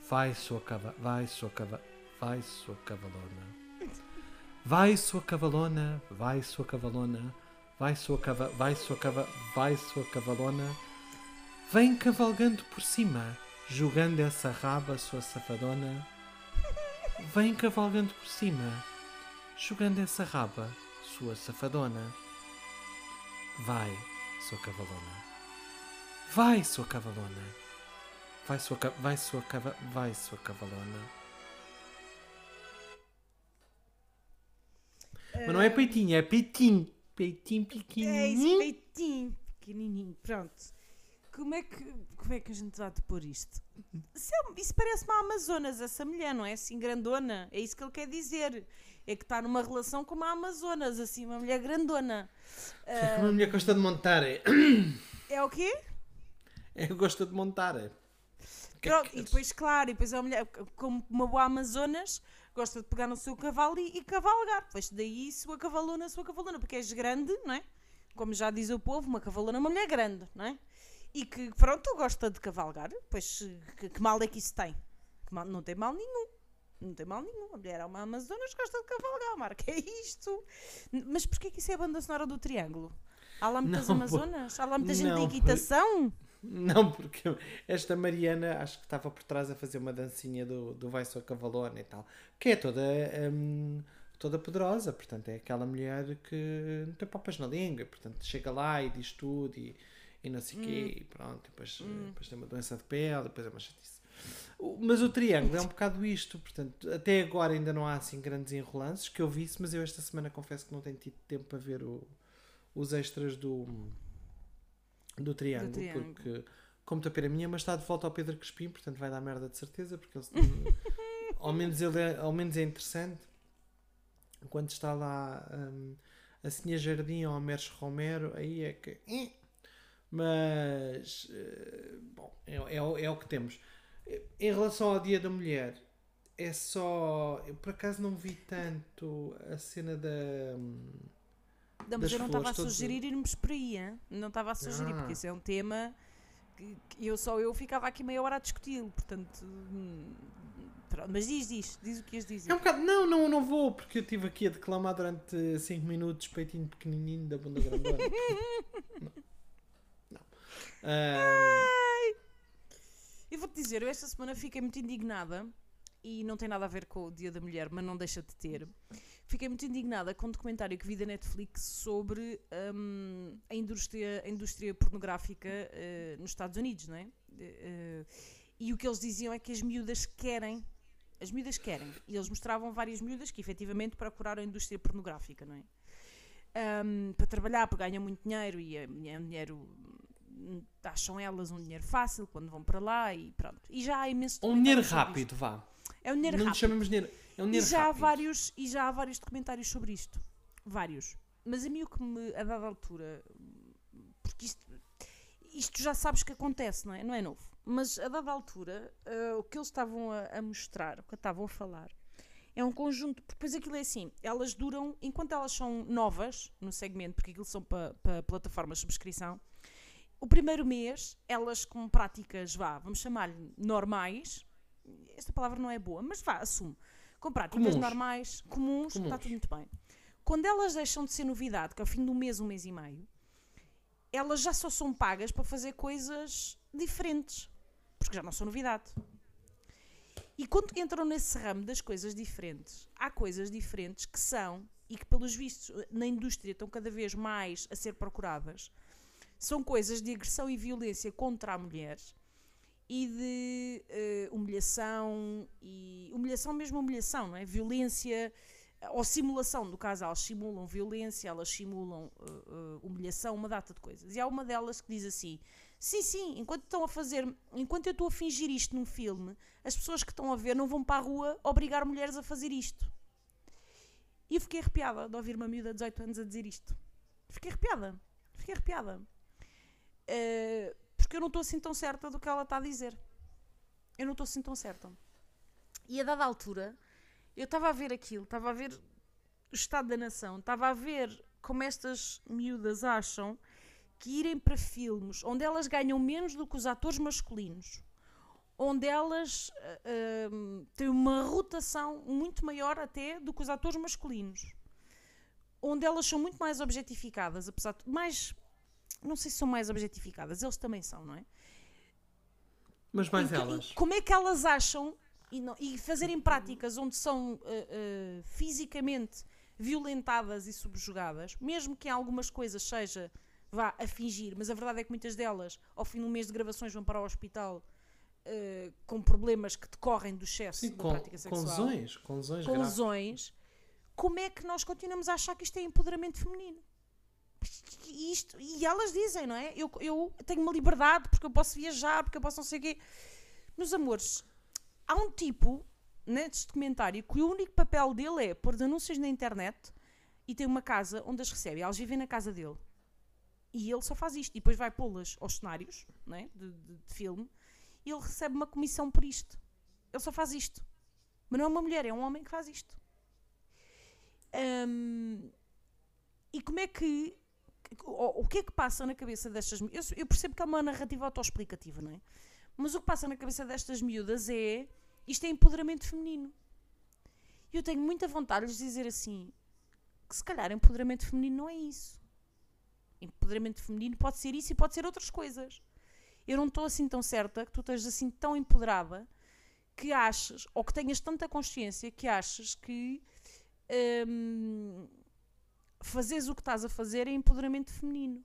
Vai, sua cava... Vai, sua cava... Vai, sua cavalona. Vai, sua cavalona. Vai, sua cavalona. Vai, sua cava... Vai, sua cava... Vai, sua cavalona. Vem cavalgando por cima, jogando essa raba, sua safadona. Vem cavalgando por cima, jogando essa raba, sua safadona. Vai, sua cavalona. Vai, sua cavalona. Vai, sua ca... vai, sua cava... vai, sua cavalona. Mas não é peitinho, é peitinho. Peitinho É isso, pequenininho. peitinho, pequenininho, pronto. Como é que, como é que a gente vai de pôr isto? Isso, é- isso parece uma Amazonas, essa mulher, não é assim grandona? É isso que ele quer dizer. É que está numa relação com uma Amazonas, assim, uma mulher grandona. Ah, Uma mulher gosta de montar. É, é o quê? é gosta de montar. É. Que é Pronto, que e depois, claro, e depois a mulher, como uma boa Amazonas, gosta de pegar no seu cavalo e, e cavalgar. Pois daí sua cavalona, sua cavalona, porque és grande, não é? Como já diz o povo, uma cavalona é uma mulher grande, não é? E que, pronto, gosta de cavalgar. Pois, que, que mal é que isso tem? Mal- não tem mal nenhum. Não tem mal nenhum. A mulher é uma Amazonas que gosta de cavalgar, Marco. É isto. Mas porquê que isso é a banda sonora do Triângulo? Há lá muitas Não, Amazonas? Há lá muita gente não, de equitação? Não, porque esta Mariana acho que estava por trás a fazer uma dancinha do, do Vai Só Cavalona e tal, que é toda, hum, toda poderosa, portanto é aquela mulher que não tem papas na língua, portanto chega lá e diz tudo e, e não sei o quê, e pronto, e depois, depois tem uma doença de pele, depois é uma chatice. Mas o triângulo é um bocado isto, portanto, até agora ainda não há assim grandes enrolances que eu visse, mas eu esta semana confesso que não tenho tido tempo para ver o- os extras do, do triângulo, Triângulo. porque como está pena minha, mas está de volta ao Pedro Crespim, portanto vai dar merda de certeza, porque ele, <laughs> ao, menos ele é, ao menos é interessante. Quando está lá hum, a Sinha Jardim ou a Merce Romero, aí é que. Mas, eh, bom, é, é, o- é o que temos. Em relação ao Dia da Mulher, é só. Eu por acaso não vi tanto a cena da. Não, mas eu não estava a sugerir irmos por aí, hein? não estava a sugerir, Ah. porque isso é um tema que, que eu só eu ficava aqui meia hora a discuti-lo, portanto. hum, pronto. Mas diz, diz, diz o que ias dizer. É um bocado. Não, não, não vou, porque eu estive aqui a declamar durante 5 minutos peitinho pequenininho da bunda grandona. <laughs> Ah, Eu vou-te dizer, eu esta semana fiquei muito indignada e não tem nada a ver com o Dia da Mulher, mas não deixa de ter. Fiquei muito indignada com um documentário que vi da Netflix sobre hum, a, indústria, a indústria pornográfica eh, nos Estados Unidos, não é? Eh, e o que eles diziam é que as miúdas querem, as miúdas querem. E eles mostravam várias miúdas que efetivamente procuraram a indústria pornográfica, não é? Hum, para trabalhar, porque ganham muito dinheiro e é, é um dinheiro acham elas um dinheiro fácil quando vão para lá e pronto. E já há imenso um dinheiro rápido, vá. É um dinheiro não rápido. chamamos dinheiro. É um E dinheiro já, há rápido. vários, e já há vários documentários sobre isto. Vários. Mas a mim o que me, a dada altura, porque isto, isto já sabes que acontece, não é? Não é novo. Mas a dada altura, eh, o que eles estavam a, a mostrar, o que estavam a falar, é um conjunto, porque depois aquilo é assim, elas duram, enquanto elas são novas no segmento, porque aquilo são para pa plataformas de subscrição, o primeiro mês, elas com práticas, vá, vamos chamar-lhe normais, esta palavra não é boa, mas vá, assume, com práticas Comuns. normais, comuns, está Comuns. tudo muito bem. Quando elas deixam de ser novidade, que é ao fim do mês, um mês e meio, elas já só são pagas para fazer coisas diferentes, porque já não são novidade. E quando entram nesse ramo das coisas diferentes, há coisas diferentes que são, e que pelos vistos na indústria estão cada vez mais a ser procuradas, são coisas de agressão e violência contra a mulher e de eh, humilhação e humilhação mesmo humilhação, não é? Violência eh, ou simulação, no caso elas simulam violência, elas simulam eh, eh, humilhação, uma data de coisas. E há uma delas que diz assim: Sim, sim, enquanto estão a fazer, enquanto eu estou a fingir isto num filme, as pessoas que estão a ver não vão para a rua obrigar mulheres a fazer isto. E eu fiquei arrepiada de ouvir uma miúda de 18 anos a dizer isto. Fiquei arrepiada. Fiquei arrepiada. Eh, porque eu não estou assim tão certa do que ela está a dizer. Eu não estou assim tão certa. E a dada altura, eu estava a ver aquilo, estava a ver o estado da nação, estava a ver como estas miúdas acham que irem para filmes onde elas ganham menos do que os atores masculinos, onde elas ah, têm uma rotação muito maior até do que os atores masculinos, onde elas são muito mais objetificadas, apesar de mais. Não sei se são mais objetificadas, eles também são, não é? Mas mais que- elas. como é que elas acham e, não- e fazerem práticas onde são eh, eh, fisicamente violentadas e subjugadas, mesmo que em algumas coisas seja vá a fingir, mas a verdade é que muitas delas, ao fim de um mês de gravações, vão para o hospital eh, com problemas que decorrem do excesso Sim, da com, prática com sexual lesões. Com lesões com graves. lesões, como é que nós continuamos a achar que isto é empoderamento feminino? E, isto, e elas dizem, não é? Eu, eu tenho uma liberdade porque eu posso viajar, porque eu posso não sei o quê. Meus amores, há um tipo neste documentário que o único papel dele é pôr anúncios na internet e tem uma casa onde as recebe. Elas vivem na casa dele. E ele só faz isto. E depois vai pô-las aos cenários não é? de, de- de filme e ele recebe uma comissão por isto. Ele só faz isto. Mas não é uma mulher, é um homem que faz isto. Hum, e como é que o, o que é que passa na cabeça destas? Eu, eu percebo que é uma narrativa autoexplicativa, não é? Mas o que passa na cabeça destas miúdas é isto é empoderamento feminino. E eu tenho muita vontade de lhes dizer assim que se calhar empoderamento feminino não é isso. Empoderamento feminino pode ser isso e pode ser outras coisas. Eu não estou assim tão certa que tu estejas assim tão empoderada que achas, ou que tenhas tanta consciência que achas que hum, fazeres o que estás a fazer é empoderamento feminino.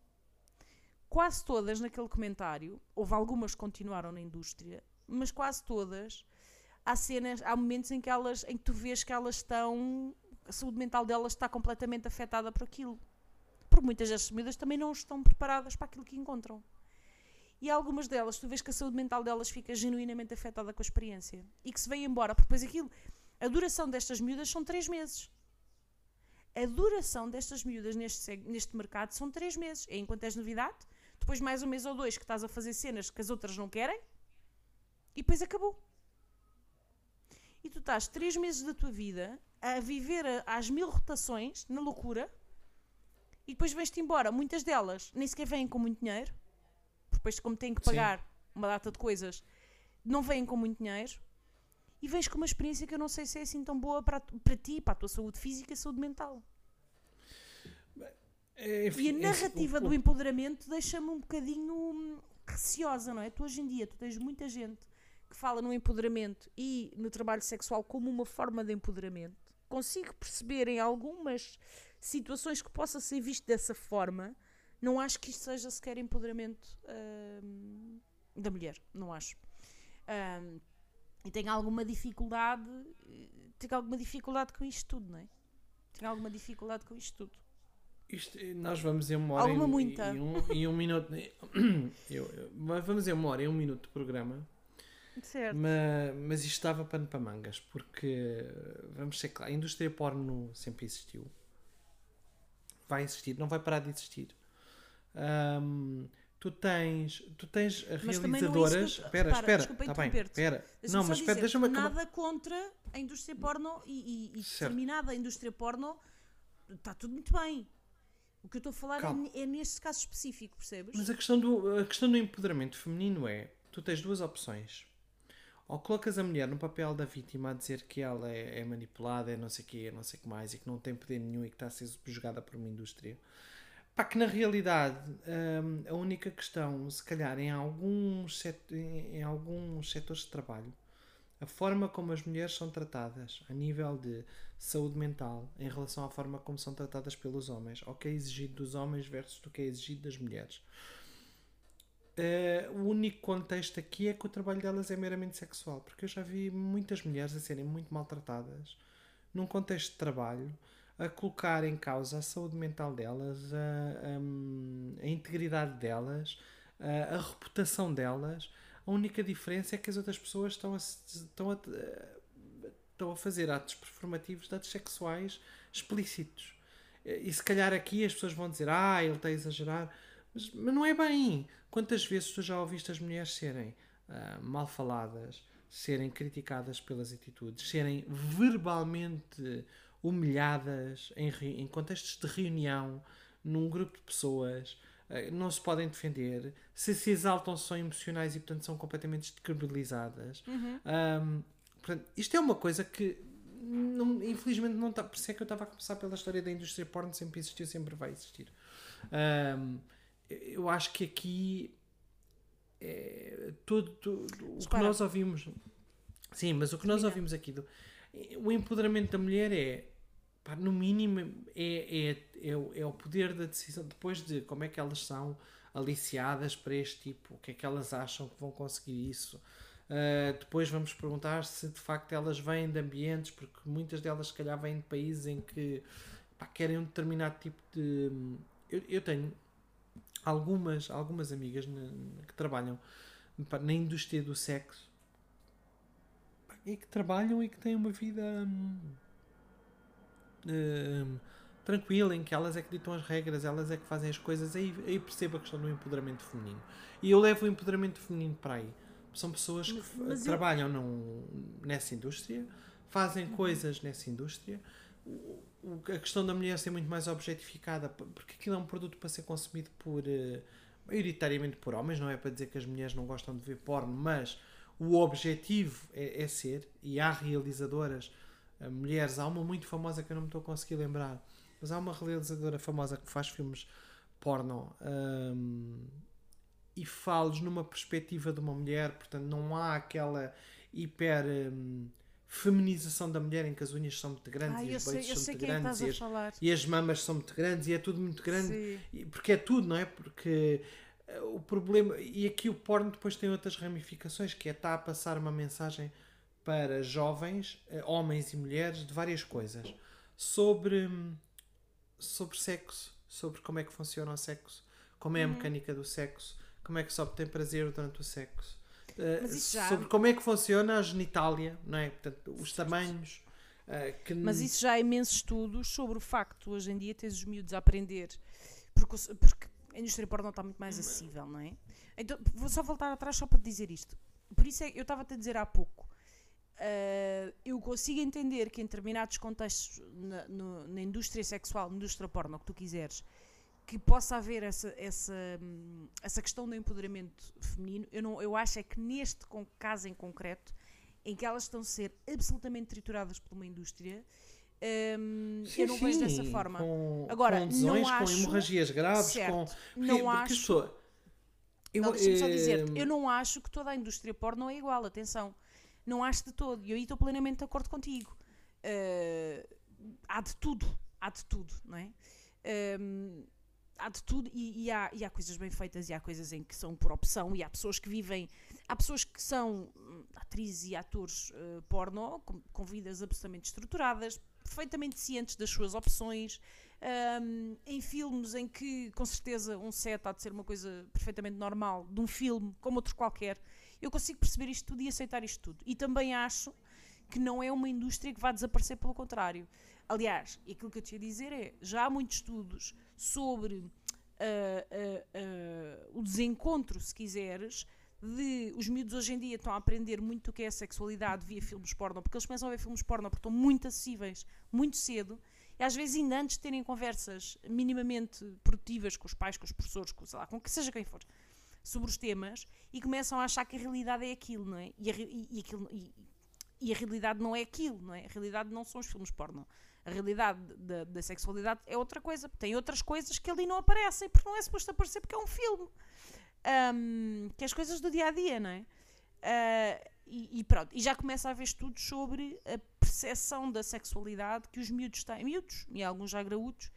Quase todas naquele comentário, houve algumas que continuaram na indústria, mas quase todas, há cenas, há momentos em que elas, em que tu vês que elas estão, a saúde mental delas está completamente afetada por aquilo. Porque muitas das miúdas também não estão preparadas para aquilo que encontram. E algumas delas, tu vês que a saúde mental delas fica genuinamente afetada com a experiência. E que se vem embora, porque depois aquilo, a duração destas miúdas são três meses. A duração destas miúdas neste, neste mercado são três meses. É enquanto és novidade, depois mais um mês ou dois que estás a fazer cenas que as outras não querem, e depois acabou. E tu estás três meses da tua vida a viver a- às mil rotações, na loucura, e depois vens-te embora. Muitas delas nem sequer vêm com muito dinheiro, porque depois, como têm que Sim. pagar uma data de coisas, não vêm com muito dinheiro, e vens com uma experiência que eu não sei se é assim tão boa para, para ti, para a tua saúde física e saúde mental. É, enfim, E a é narrativa o- do o- empoderamento deixa-me um bocadinho hum, receosa, não é? Tu hoje em dia tu tens muita gente que fala no empoderamento e no trabalho sexual como uma forma de empoderamento. Consigo perceber em algumas situações que possa ser visto dessa forma. Não acho que isto seja sequer empoderamento hum, da mulher. Não acho. Hum, e tenho alguma dificuldade. eh, Tenho alguma dificuldade com isto tudo, não é? Tenho alguma dificuldade com isto tudo. Isto, eh, nós vamos em uma hora Alguma e, muita. e um, e um minuto. <coughs> eu, eu- mas vamos em uma hora e um minuto de programa. Certo. Mas, mas isto estava pano para mangas, porque vamos ser claros, a indústria porno sempre existiu. Vai existir, não vai parar de existir. Ahm, tu tens, tu tens Mas é realizadoras. Espera, espera, está bem, espera. Não, mas espera, deixa-me. Nada contra a indústria porno e, e, e determinada indústria porno está tudo muito bem. O que eu estou a falar é, Calma. é neste caso específico, percebes? Mas a questão, do, a questão do empoderamento feminino é: tu tens duas opções. Ou colocas a mulher no papel da vítima a dizer que ela é, é manipulada, é não sei o quê, é não sei o que mais, e que não tem poder nenhum e que está a ser subjugada por uma indústria. Pá, que na realidade hum, a única questão, se calhar em alguns, set- em, alguns setores de trabalho, a forma como as mulheres são tratadas a nível de saúde mental em relação à forma como são tratadas pelos homens, ao que é exigido dos homens versus o que é exigido das mulheres. Eh, o único contexto aqui é que o trabalho delas é meramente sexual, porque eu já vi muitas mulheres a serem muito maltratadas num contexto de trabalho, a colocar em causa a saúde mental delas, a, hum, a integridade delas, a, a reputação delas. A única diferença é que as outras pessoas estão a, estão a, estão a fazer atos performativos de atos sexuais explícitos. E se calhar aqui as pessoas vão dizer, ah, ele está a exagerar. Mas, mas não é bem. Quantas vezes tu já ouviste as mulheres serem ah, mal faladas, serem criticadas pelas atitudes, serem verbalmente humilhadas em, em contextos de reunião, num grupo de pessoas, ah, não se podem defender, se se exaltam são emocionais e portanto são completamente descredibilizadas. Ahm, portanto, isto é uma coisa que não- infelizmente não está. Por isso é que eu estava a começar pela história da indústria porno, sempre existiu, sempre vai existir. Ahm, eu acho que aqui é, todo, todo- o que nós ouvimos. Sim, mas o que nós ouvimos aqui do, o empoderamento da mulher é pá, no mínimo é, é, é, é o poder da decisão depois de como é que elas são aliciadas para este tipo, o que é que elas acham que vão conseguir isso. Uh, depois vamos perguntar se de facto elas vêm de ambientes, porque muitas delas se calhar vêm de países em que pá, querem um determinado tipo de. Eu, eu tenho algumas, algumas amigas na- que trabalham pá, na indústria do sexo pá, e que trabalham e que têm uma vida hum, hum, tranquila, em que elas é que ditam as regras, elas é que fazem as coisas. Aí, aí percebo a questão do empoderamento feminino. E eu levo o empoderamento feminino para aí. São pessoas que Mas- eu- trabalham num- nessa indústria, fazem coisas nessa indústria, o- o- a questão da mulher ser muito mais objetificada, porque aquilo é um produto para ser consumido por eh, maioritariamente por homens, não é para dizer que as mulheres não gostam de ver porno, mas o objetivo é, é ser, e há realizadoras, eh, mulheres, há uma muito famosa que eu não me estou a conseguir lembrar, mas há uma realizadora famosa que faz filmes porno hum, e fala-los numa perspectiva de uma mulher, portanto não há aquela hiper hum, feminização da mulher em que as unhas são muito grandes Ah, e os sei, eu são muito é grandes e as, e as mamas são muito grandes e é tudo muito grande e- porque é tudo, não é? Porque eh, o problema, e aqui o porno depois tem outras ramificações, que é estar a passar uma mensagem para jovens, eh, homens e mulheres, de várias coisas. Sobre, sobre sexo, sobre como é que funciona o sexo, como Uhum. é a mecânica do sexo, como é que se obtém prazer durante o sexo. eh, já- Sobre como é que funciona a genitália, não é? Portanto, os tamanhos. eh, que Mas isso já há imensos estudos sobre o facto hoje em dia teres os miúdos a aprender porque, porque a indústria pornô está muito mais acessível, não é? Então, vou só voltar atrás só para te dizer isto. Por isso é que eu estava-te a dizer há pouco. Ah, eu consigo entender que em determinados contextos na, no- na indústria sexual, na indústria porno, o que tu quiseres, que possa haver essa, essa, hum, essa questão do empoderamento feminino. Eu, não, eu acho é que neste caso em concreto, em que elas estão a ser absolutamente trituradas por uma indústria, hum, Sim, eu não vejo sim, dessa forma. Com, Agora, com não lesões, com acho- hemorragias graves, Certo, com. não porque acho- pessoas- Eu, Não, deixa-me só eh, dizer eu não acho que toda a indústria porno é igual, atenção. Não acho de todo. E aí estou plenamente de acordo contigo. Eh, há de tudo. Há de tudo, não é? Ehm, há de tudo e, e há, e há coisas bem feitas e há coisas em que são por opção e há pessoas que vivem há pessoas que são hum, atrizes e atores eh, porno com, com vidas absolutamente estruturadas perfeitamente cientes das suas opções hum, em filmes em que com certeza um set há de ser uma coisa perfeitamente normal de um filme como outro qualquer eu consigo perceber isto tudo e aceitar isto tudo e também acho que não é uma indústria que vai desaparecer, pelo contrário. Aliás, aquilo que eu te ia dizer é: já há muitos estudos sobre ah, ah, ah, o desencontro, se quiseres, de os miúdos hoje em dia estão a aprender muito o que é a sexualidade via filmes porno, porque eles começam a ver filmes porno porque estão muito acessíveis, muito cedo, e às vezes ainda antes de terem conversas minimamente produtivas com os pais, com os professores, com, sei lá, com que seja quem for, sobre os temas, e começam a achar que a realidade é aquilo, não é? E a, e, e aquilo, e, e a realidade não é aquilo, não é? A realidade não são os filmes porno. A realidade da, da sexualidade é outra coisa. Tem outras coisas que ali não aparecem, porque não é suposto aparecer, porque é um filme. Ahm, que é as coisas do dia a dia, não é? Ah, e, e pronto, e já começa a haver estudos sobre a percepção da sexualidade que os miúdos têm, miúdos e alguns já graúdos,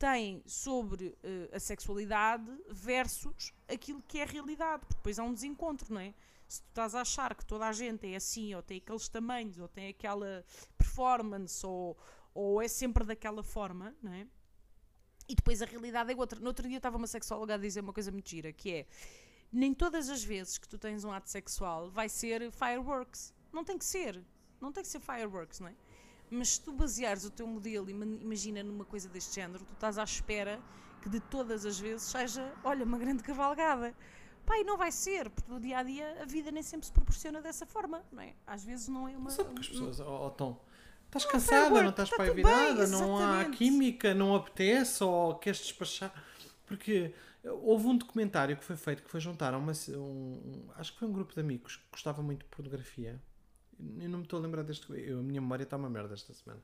têm sobre eh, a sexualidade versus aquilo que é a realidade, porque depois há um desencontro, não é? Se tu estás a achar que toda a gente é assim, ou tem aqueles tamanhos, ou tem aquela performance, ou, ou é sempre daquela forma, não é? E depois a realidade é outra. No outro dia estava uma sexóloga a dizer uma coisa muito gira, que é nem todas as vezes que tu tens um ato sexual vai ser fireworks. Não tem que ser. Não tem que ser fireworks, não é? Mas se tu baseares o teu modelo, ima- imagina numa coisa deste género, tu estás à espera que de todas as vezes seja, olha, uma grande cavalgada. E não vai ser, porque no dia a dia a vida nem sempre se proporciona dessa forma, não é? Às vezes não é uma. Só porque as pessoas, ó ó, Tom, estás Não, cansada, não estás tá para virada, não há química, não apetece ou queres despachar. Porque houve um documentário que foi feito que foi juntar a uma, um, um- acho que foi um grupo de amigos que gostava muito de pornografia. Eu não me estou a lembrar deste. Eu, a minha memória está uma merda esta semana.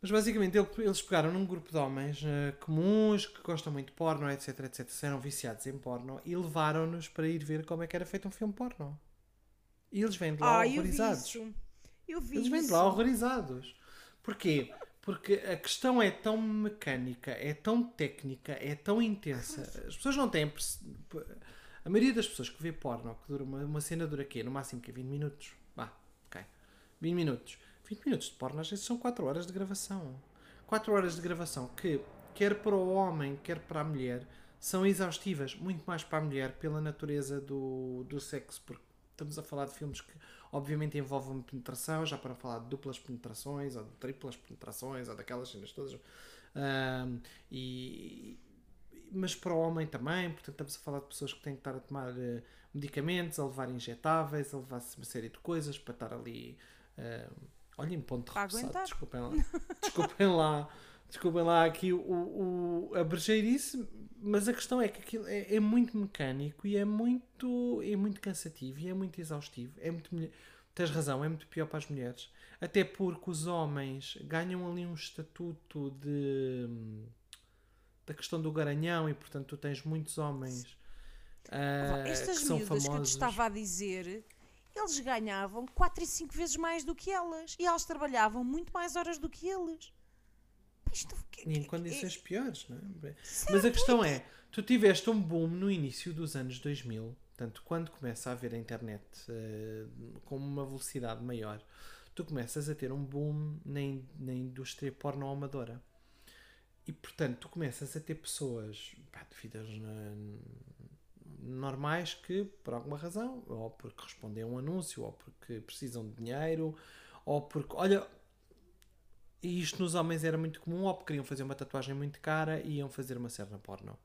Mas basicamente ele- eles pegaram num grupo de homens eh, comuns que gostam muito de porno, etc, etc, eram viciados em porno e levaram-nos para ir ver como é que era feito um filme porno. E eles vêm de lá Ah, eu vi horrorizados. Eu vi Eles vêm de lá horrorizados. Porquê? Porque a questão é tão mecânica, é tão técnica, é tão intensa. As pessoas não têm. A maioria das pessoas que vê porno, que dura uma, uma cena dura quê? No máximo que 20 minutos. Vá, ok. 20 minutos. 20 minutos de porno às vezes são 4 horas de gravação. 4 horas de gravação que, quer para o homem, quer para a mulher, são exaustivas. Muito mais para a mulher, pela natureza do, do sexo. Porque estamos a falar de filmes que obviamente envolvem penetração, já para falar de duplas penetrações ou de triplas penetrações ou daquelas cenas todas. Ahm, e, mas para o homem também, portanto estamos a falar de pessoas que têm que estar a tomar eh, medicamentos, a levar injetáveis, a levar uma série de coisas para estar ali eh, Olhem, ponto repousado, aguentar. desculpem lá. <laughs> Desculpem lá. Desculpem lá aqui o, o, a brejeirice, mas a questão é que aquilo é, é muito mecânico e é muito, é muito cansativo e é muito exaustivo. É muito, tens razão, é muito pior para as mulheres. Até porque os homens ganham ali um estatuto de da questão do garanhão e portanto tu tens muitos homens ah, Estas que são miúdas que eu te famosos. estava a dizer, eles ganhavam 4 e 5 vezes mais do que elas. E elas trabalhavam muito mais horas do que eles. Isto, E em condições piores, não é? Mas a questão é, tu tiveste um boom no início dos anos 2000, portanto, quando começa a haver a internet eh, com uma velocidade maior, tu começas a ter um boom na, na indústria porno amadora. E, portanto, tu começas a ter pessoas pá, de vidas na- normais que, por alguma razão, ou porque respondem a um anúncio, ou porque precisam de dinheiro, ou porque, olha, e isto nos homens era muito comum, ou porque queriam fazer uma tatuagem muito cara e iam fazer uma cena porno.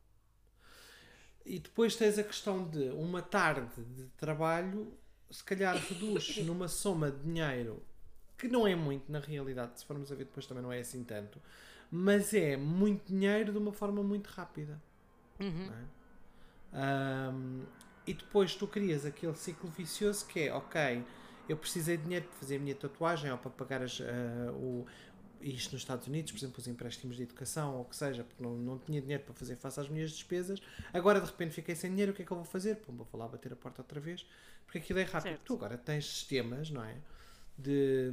E depois tens a questão de uma tarde de trabalho, se calhar reduz <coughs> numa soma de dinheiro que não é muito na realidade, se formos a ver depois também não é assim tanto, mas é muito dinheiro de uma forma muito rápida. não Ahm, e depois tu crias aquele ciclo vicioso que é, ok, eu precisei de dinheiro para fazer a minha tatuagem ou para pagar as, ah, o, isto nos Estados Unidos, por exemplo, os empréstimos de educação ou o que seja, porque não, não tinha dinheiro para fazer face às minhas despesas. Agora de repente fiquei sem dinheiro, o que é que eu vou fazer? Pô, vou lá bater a porta outra vez, porque aquilo é rápido. Certo. Tu agora tens sistemas, não é? De.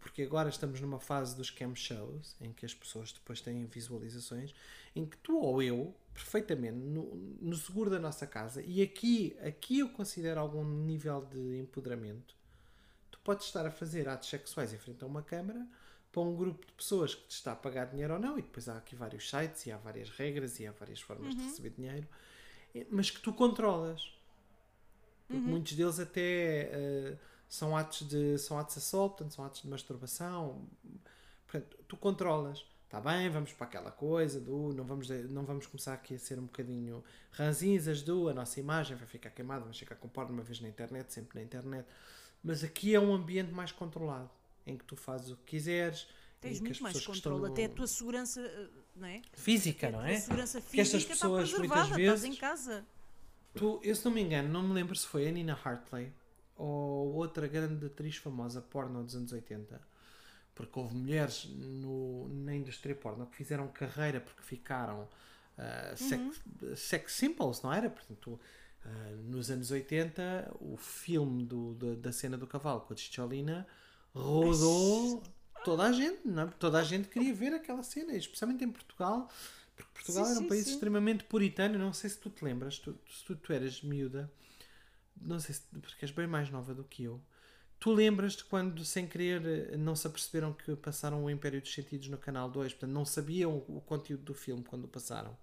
Porque agora estamos numa fase dos cam shows em que as pessoas depois têm visualizações em que tu ou eu, perfeitamente, no, no seguro da nossa casa, e aqui, aqui eu considero algum nível de empoderamento, tu podes estar a fazer atos sexuais em frente a uma câmara para um grupo de pessoas que te está a pagar dinheiro ou não, e depois há aqui vários sites e há várias regras e há várias formas de receber dinheiro, mas que tu controlas. Porque muitos deles até eh, são atos de são atos de assalto, portanto, são atos de masturbação. Portanto, tu controlas. Está bem, vamos para aquela coisa do não vamos, não vamos começar aqui a ser um bocadinho ranzinzas do a nossa imagem vai ficar queimada, vamos ficar com porno uma vez na internet, sempre na internet. Mas aqui é um ambiente mais controlado, em que tu fazes o que quiseres. Tens muito mais controle, no- até a tua segurança, eh, não é? física, A não é? segurança Que estas física pessoas, está muitas preservada, vezes, estás em casa. Tu, eu se não me engano, não me lembro se foi a Nina Hartley ou outra grande atriz famosa porno dos anos 80. Porque houve mulheres no, na indústria porno que fizeram carreira porque ficaram ah, sex, sex symbols, não era? Portanto, ah, nos anos 80, o filme do, da- da cena do cavalo com a Chicholina rodou toda a gente, não é? Toda a gente queria ver aquela cena, especialmente em Portugal, porque Portugal Sim, era um sim, país sim. extremamente puritano. Não sei se tu te lembras, tu, se tu, tu eras miúda, não sei se porque és bem mais nova do que eu. Tu lembras-te quando, sem querer, eh, não se aperceberam que passaram o Império dos Sentidos no Canal 2, portanto, não sabiam o conteúdo do filme quando o passaram.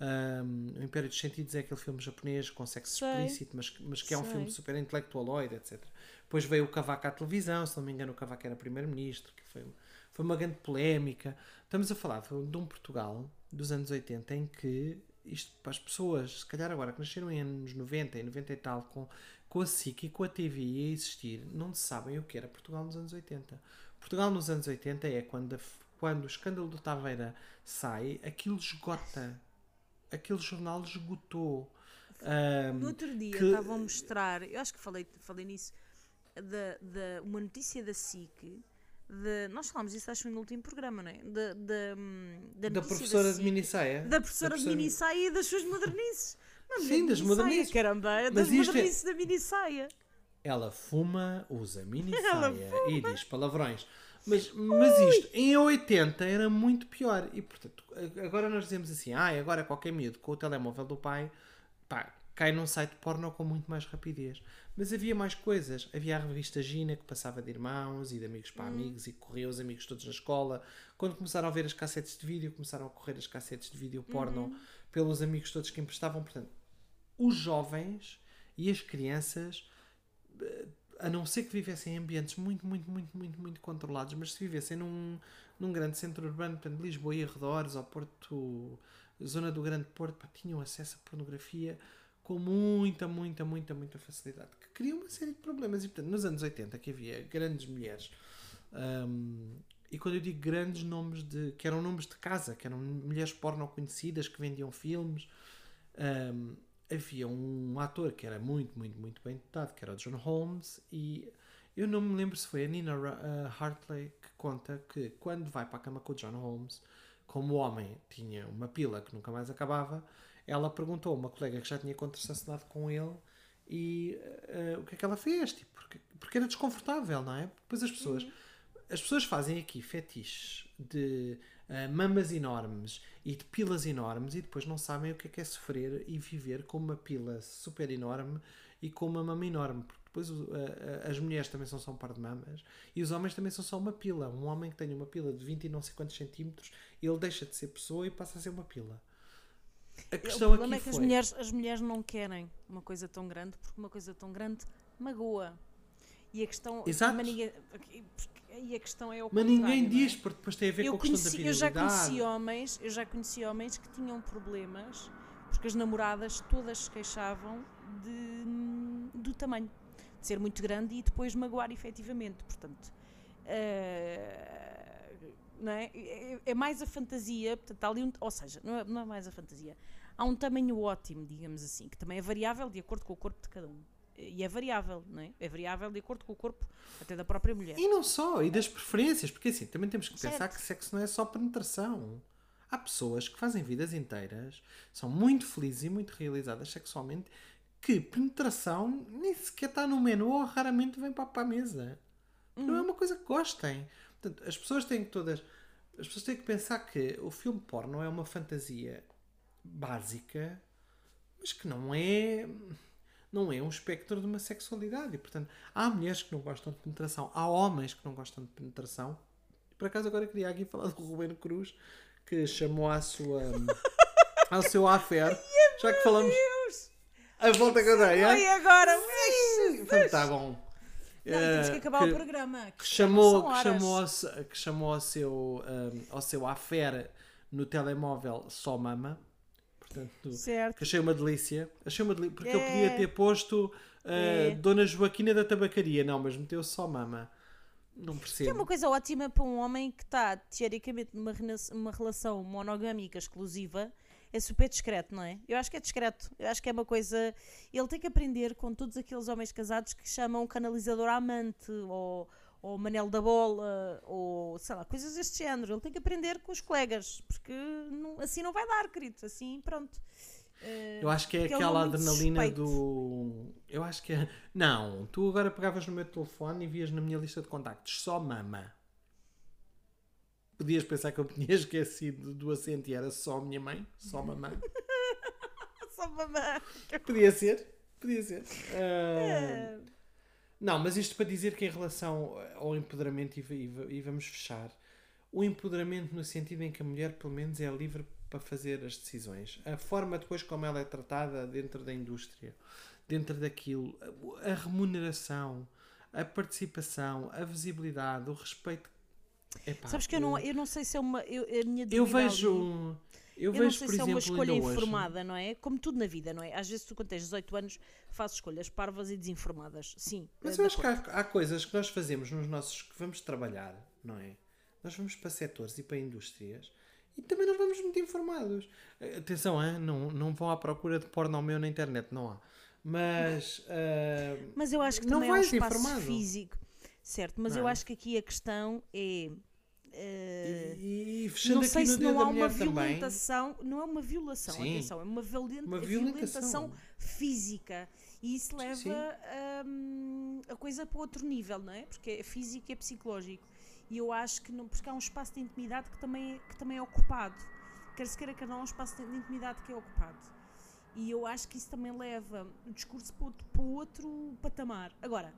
Um, o Império dos Sentidos é aquele filme japonês com sexo Sei. explícito, mas, mas que é um Sei. filme super intelectualoide, etc. Depois veio o Cavaco à televisão, se não me engano, o Cavaco era primeiro-ministro, que foi, foi uma grande polémica. Estamos a falar de um Portugal dos anos 80 em que isto para as pessoas, se calhar agora que nasceram em anos 90 e 90 e tal, com, com a SIC e com a TV a existir, não sabem o que era Portugal nos anos 80. Portugal nos anos 80 é quando, a quando o escândalo do Taveira sai, aquilo esgota. Aquele jornal esgotou. Ahm, No outro dia que- estavam a mostrar, eu acho que falei, falei nisso, da, da, uma notícia da SIC. De, nós falámos disso, acho, no último programa, não é? Da, da, hum, da, da notícia professora de SIC, minissaia. Da professora de minissaia e das suas modernices. Não, Sim, das modernices. Caramba, é das é- modernices da minissaia. Ela fuma, usa <laughs> Ela minissaia e diz palavrões. Mas, mas isto, em 80 era muito pior. E portanto, agora nós dizemos assim: ah, agora qualquer miúdo com o telemóvel do pai pá, cai num site porno com muito mais rapidez. Mas havia mais coisas. Havia a revista Gina que passava de irmãos e de amigos para amigos e corria os amigos todos na escola. Quando começaram a ver as cassetes de vídeo, começaram a correr as cassetes de vídeo porno pelos amigos todos que emprestavam. Portanto, os jovens e as crianças a não ser que vivessem em ambientes muito, muito, muito, muito, muito controlados, mas se vivessem num, num grande centro urbano, portanto, Lisboa e arredores, ou Porto, zona do Grande Porto, pá, tinham acesso a pornografia com muita, muita, muita, muita facilidade, que cria uma série de problemas. E, portanto, nos anos 80, que havia grandes mulheres, hum, e quando eu digo grandes nomes de. que eram nomes de casa, que eram mulheres porno conhecidas, que vendiam filmes, hum, havia um ator que era muito, muito, muito bem dotado, que era o John Holmes, e eu não me lembro se foi a Nina Hartley que conta que quando vai para a cama com o John Holmes, como o homem tinha uma pila que nunca mais acabava, ela perguntou a uma colega que já tinha contracenado com ele e uh, o que é que ela fez, tipo, porque, porque era desconfortável, não é? Depois as pessoas, as pessoas fazem aqui fetiches de uh, mamas enormes e de pilas enormes e depois não sabem o que é que é sofrer e viver com uma pila super enorme e com uma mama enorme. Porque depois o- a- as mulheres também são só um par de mamas e os homens também são só uma pila. Um homem que tenha uma pila de 20 e não sei quantos centímetros, ele deixa de ser pessoa e passa a ser uma pila. A O questão problema aqui é que as foi... mulheres, as mulheres não querem uma coisa tão grande, porque uma coisa tão grande magoa. E a questão. Exato. Mas ninguém, e a questão é o Mas ninguém é? diz, porque depois tem a ver eu, com a questão da conheci, eu já conheci homens, eu já conheci homens que tinham problemas porque as namoradas todas se queixavam de, do tamanho, de ser muito grande e depois magoar efetivamente. Portanto, eh, não é? É- é mais a fantasia, portanto, há ali um, ou seja, não é, não é mais a fantasia. Há um tamanho ótimo, digamos assim, que também é variável de acordo com o corpo de cada um. E é variável, não é? É variável de acordo com o corpo até da própria mulher. E não só, e das preferências, porque assim, também temos que pensar Certo. que sexo não é só penetração. Há pessoas que fazem vidas inteiras, são muito felizes e muito realizadas sexualmente, que penetração nem sequer está no menu ou raramente vem para, para a mesa. Não é uma coisa que gostem. Portanto, as pessoas têm que todas. As pessoas têm que pensar que o filme porno é uma fantasia básica, mas que não é não é um espectro de uma sexualidade. E, portanto, há mulheres que não gostam de penetração, há homens que não gostam de penetração. Por acaso, agora queria aqui falar do Ruben Cruz, que chamou à sua, <laughs> ao seu affair, já que falamos. A volta que eu dei, Oi, é? agora! Portanto, tá bom. Não, temos que Eh, acabar o programa. que chamou, São que chamou, ao, que chamou ao seu, um, ao seu affair no telemóvel só mama. Portanto, Certo. que achei uma delícia. Achei uma delícia, porque É. eu podia ter posto uh, É. Dona Joaquina da Tabacaria. Não, mas meteu só mama. Não Que é percebo. uma coisa ótima para um homem que está, teoricamente, numa uma relação monogâmica exclusiva. É super discreto, não é? Eu acho que é discreto. Eu acho que é uma coisa. Ele tem que aprender com todos aqueles homens casados que chamam canalizador amante ou, ou manel da bola ou sei lá, coisas deste género. Ele tem que aprender com os colegas porque não- assim não vai dar, querido. Assim, pronto. Eh, Eu acho que é aquela é adrenalina suspeito. do. Eu acho que é. Não, tu agora pegavas no meu telefone e vias na minha lista de contactos só mama. Podias pensar que eu tinha <laughs> esquecido do acento e era só minha mãe, só mamã. <laughs> Só mamã. Podia ser, podia ser. Ah, Não, mas isto para dizer que em relação ao empoderamento, e, e- e vamos fechar, o empoderamento no sentido em que a mulher, pelo menos, é livre para fazer as decisões. A forma depois como ela é tratada dentro da indústria, dentro daquilo, a, remuneração, a participação, a visibilidade, o respeito. Epá, Sabes que eu não, eu não sei se é uma. Eu, a minha eu dúvida ali- vejo. Eu, Eu vejo, não sei por se é uma exemplo, escolha ainda hoje- informada, não é? Como tudo na vida, não é? Às vezes tu, quando tens 18 anos, fazes escolhas parvas e desinformadas. Sim. Mas eh, eu acho que acordo. há, há coisas que nós fazemos nos nossos. que vamos trabalhar, não é? Nós vamos para setores e para indústrias e também não vamos muito informados. Eh, Atenção, hein? Não, não vão à procura de porno ao meu na internet, não há. Mas. ah, <laughs> Mas eu acho que não também é um vais espaço informado. físico. Certo, mas Não eu é? acho que aqui a questão é. Eh, e, e fechando não sei se não há uma mulher também. violentação, não é uma violação, Sim. atenção, é uma, violenta, Uma violentação. violentação. física e isso leva hum, a coisa para outro nível, não é? Porque é físico e é psicológico. E eu acho que não, porque há um espaço de intimidade que também é, que também é ocupado. Quer se queira que não, há um espaço de intimidade que é ocupado. E eu acho que isso também leva o discurso para outro, para outro patamar. Agora,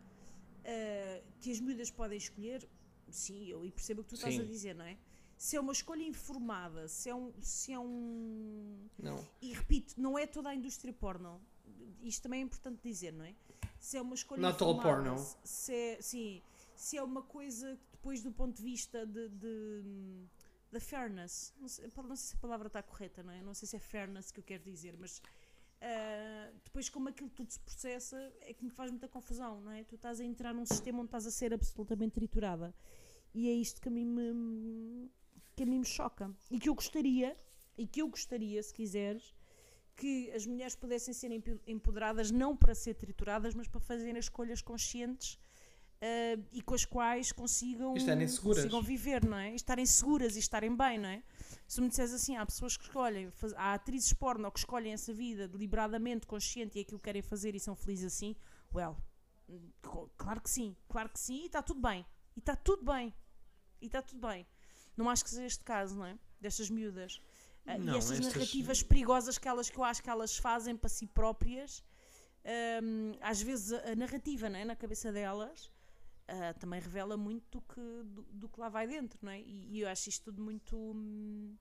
ah, que as miúdas podem escolher, sim, eu e percebo o que tu estás Sim. a dizer, não é? Se é uma escolha informada, se é um. Se é um Não. e repito, não é toda a indústria porno. Isto também é importante dizer, não é? Se é uma escolha Not all informada, porno. Se é, sim, se é uma coisa que depois do ponto de vista de, de, da fairness, não sei, não sei se a palavra está correta, não é? Não sei se é fairness que eu quero dizer, mas ah, depois como aquilo tudo se processa é que me faz muita confusão, não é? Tu estás a entrar num sistema onde estás a ser absolutamente triturada. E é isto que a mim me, que a mim me choca. E que eu gostaria, e que eu gostaria, se quiseres, que as mulheres pudessem ser empo- empoderadas não para ser trituradas, mas para fazerem escolhas conscientes ah, e com as quais consigam, consigam viver, não é? E estarem seguras e estarem bem, não é? Se me disseres assim, há pessoas que escolhem, faz- há atrizes porno que escolhem essa vida deliberadamente, consciente e aquilo que querem fazer e são felizes assim, well, hum, claro que sim, claro que sim, e está tudo bem. E está tudo bem. E está tudo bem. Não acho que seja este caso, não é? Destas miúdas. Ah, Não, e estas, estas- narrativas perigosas que, elas, que eu acho que elas fazem para si próprias, hum, às vezes a, a narrativa não é? na cabeça delas ah, também revela muito do que, do, do que lá vai dentro, não é? E, e eu acho isto tudo muito. hum,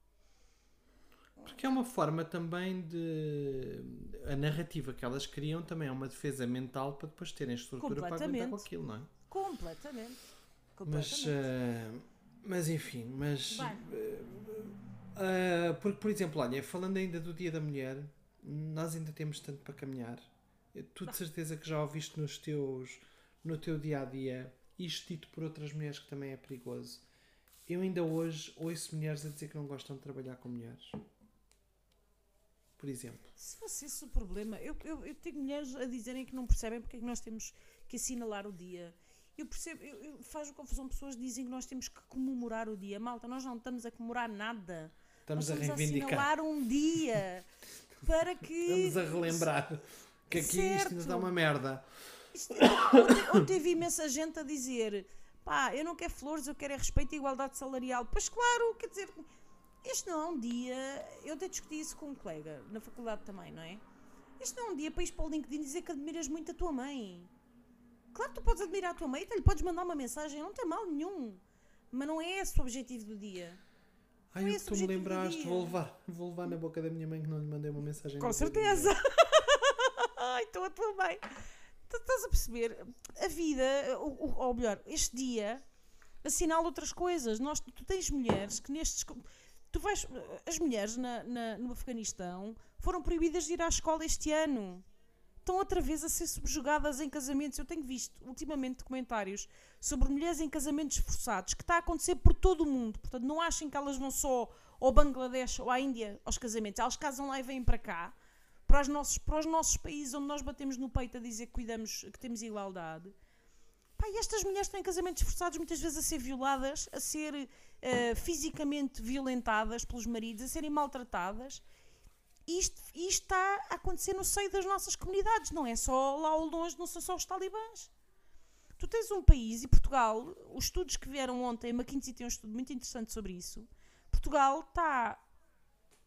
Porque é uma forma também de. A narrativa que elas criam também é uma defesa mental para depois terem estrutura para aguentar com Completamente. aquilo, não é? completamente. Mas, completamente. Mas enfim, mas. Ah, porque, por exemplo, olha, falando ainda do Dia da Mulher, nós ainda temos tanto para caminhar. Tu de certeza que já ouviste nos teus, no teu dia a dia isto dito por outras mulheres que também é perigoso. Eu ainda hoje ouço mulheres a dizer que não gostam de trabalhar com mulheres. Por exemplo. Se fosse esse o problema, eu, eu, eu tenho mulheres a dizerem que não percebem porque é que nós temos que assinalar o dia. Eu percebo, eu, eu faz confusão, pessoas dizem que nós temos que comemorar o dia. Malta, nós não estamos a comemorar nada. Estamos nós a estamos reivindicar. assinalar um dia para que. Estamos a relembrar que aqui isto Certo. nos dá uma merda. Isto- ontem, ontem vi imensa gente a dizer pá, eu não quero flores, eu quero é respeito e igualdade salarial. Pois claro, quer dizer, este não é um dia. Eu até discuti isso com um colega na faculdade também, não é? Este não é um dia para ir para o LinkedIn dizer que admiras muito a tua mãe. Claro que tu podes admirar a tua mãe, até lhe podes mandar uma mensagem, não tem mal nenhum. Mas não é esse o objetivo do dia. Ai, Não é eu tu me lembraste, vou levar, vou levar na boca da minha mãe que não lhe mandei uma mensagem. Com certeza. <laughs> Ai, estou a tua. Tu estás a perceber? A vida, ou, ou- ou melhor, este dia assinala outras coisas. Nós, tu tens mulheres que nestes. Tu vais, as mulheres na, na- no Afeganistão foram proibidas de ir à escola este ano. Estão outra vez a ser subjugadas em casamentos. Eu tenho visto ultimamente documentários sobre mulheres em casamentos forçados que está a acontecer por todo o mundo. Portanto, não achem que elas vão só ao Bangladesh ou à Índia aos casamentos. Elas casam lá e vêm para cá, para os nossos, para os nossos países onde nós batemos no peito a dizer que cuidamos, que temos igualdade. Pá, e estas mulheres estão em casamentos forçados muitas vezes a ser violadas, a ser eh, fisicamente violentadas pelos maridos, a serem maltratadas. Isto, isto está a acontecer no seio das nossas comunidades, não é só lá ao longe, não são só os talibãs. Tu tens um país, e Portugal, os estudos que vieram ontem, a McKinsey tem um estudo muito interessante sobre isso. Portugal está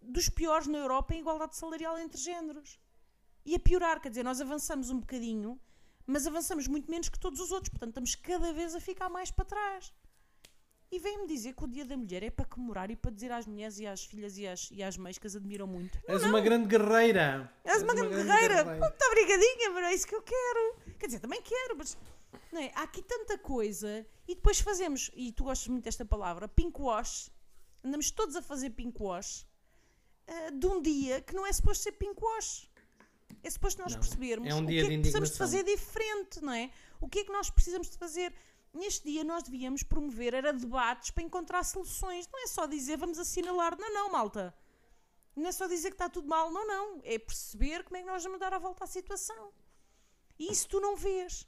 dos piores na Europa em igualdade salarial entre géneros. E a piorar, quer dizer, nós avançamos um bocadinho, mas avançamos muito menos que todos os outros, portanto estamos cada vez a ficar mais para trás. E vem-me dizer que o Dia da Mulher é para comemorar e para dizer às mulheres e às filhas e às, e às mães que as admiram muito. És uma grande guerreira. És uma grande guerreira. Muito obrigadinha, mas é isso que eu quero. Quer dizer, também quero, mas não é? há aqui tanta coisa. E depois fazemos, e tu gostas muito desta palavra, pink wash. Andamos todos a fazer pink wash ah, de um dia que não é suposto ser pink wash. É suposto nós Não, percebermos é um o que é que precisamos de fazer diferente, não é? O que é que nós precisamos de fazer? Neste dia nós devíamos promover era debates para encontrar soluções. Não é só dizer vamos assinalar, não, não, malta. Não é só dizer que está tudo mal, não, não. É perceber como é que nós vamos dar a volta à situação. E isso tu não vês.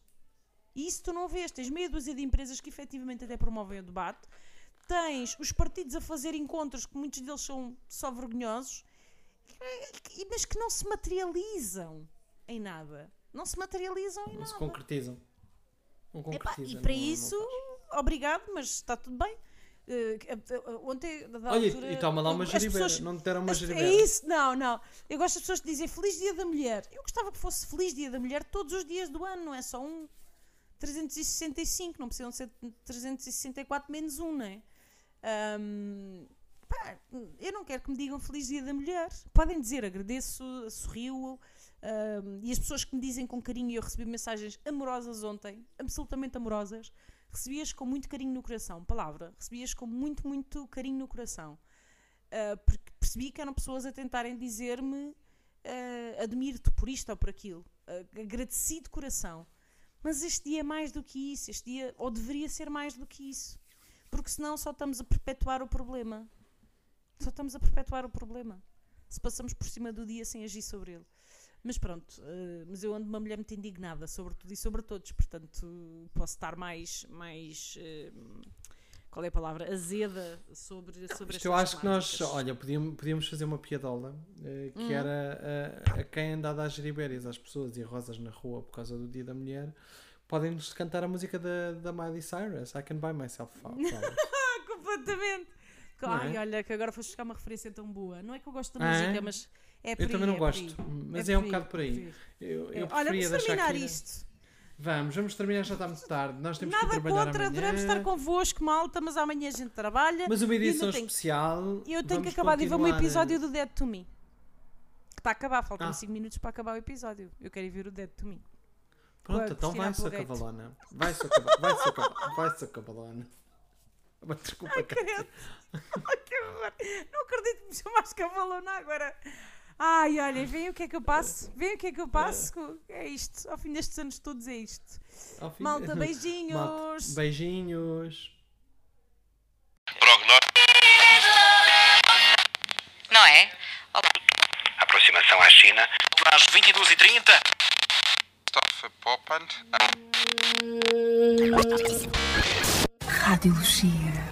E isso tu não vês. Tens meia dúzia de empresas que efetivamente até promovem o debate. Tens os partidos a fazer encontros que muitos deles são só vergonhosos, mas que não se materializam em nada. Não se materializam em Não se nada. concretizam. Não Epá, e para não- não isso, faz. obrigado, mas está tudo bem. Eh, ontem, a dada Olha, altura, e toma lá uma geribera. pessoas- Não te deram uma geribera. É isso, não, não. Eu gosto das pessoas que dizem Feliz Dia da Mulher. Eu gostava que fosse Feliz Dia da Mulher todos os dias do ano, não é só um 365, não precisam ser 364 menos um, não é? Ahm, pá, eu não quero que me digam Feliz Dia da Mulher. Podem dizer agradeço, sorriu. Ahm, e as pessoas que me dizem com carinho, eu recebi mensagens amorosas ontem, absolutamente amorosas, recebias com muito carinho no coração. Palavra, recebias com muito, muito carinho no coração. Uh, porque percebi que eram pessoas a tentarem dizer-me ah, admiro-te por isto ou por aquilo. Ah, agradecido de coração. Mas este dia é mais do que isso. Este dia, ou deveria ser mais do que isso. Porque senão só estamos a perpetuar o problema. Só estamos a perpetuar o problema. Se passamos por cima do dia sem agir sobre ele. Mas pronto, eh, mas eu ando uma mulher muito indignada sobre tudo e sobre todos, portanto posso estar mais, mais eh, qual é a palavra? Azeda sobre, sobre Isto eu acho que nós, olha, podíamos, podíamos fazer uma piadola eh, que Hum. era a, a quem anda a dar geribérias às pessoas e rosas na rua por causa do Dia da Mulher. Podem-nos cantar a música da, da Miley Cyrus, I Can Buy Myself <laughs> completamente. Não Ai, é? olha, que agora foste buscar uma referência tão boa. Não é que eu gosto da Ah, é? música, mas é Eu também aí, não é gosto, mas É é, um aí, bocado por aí. por aí. Eu, É, eu Olha, preferia vamos terminar Shakira. isto. Vamos, vamos terminar, já está muito tarde. Nós temos que Nada trabalhar contra, amanhã. adoramos estar convosco, malta, mas amanhã a gente trabalha. Mas uma edição tenho- especial. Eu tenho que acabar de ver a- episódio do Dead to Me. Que está a acabar, faltam Ah. 5 minutos para acabar o episódio. Eu quero ir ver o Dead to Me. Pronto, a então Cristina vai, sua Applegate. cavalona. Vai, sua cavalona. Vai, sua cavalona. Mas Desculpa, cara. Ai, que horror. Não acredito que me chamaste cavalona agora. Ai, olha, vem o que é que eu passo. Vem o que é que eu passo. É isto. Ao fim destes anos todos é isto. Fim- Malta, <laughs> beijinhos. Malta, beijinhos. Prognóstico. Não é? Olá. Aproximação à China. Às 22h30. Stoffe Poppand. Rádio Lucia.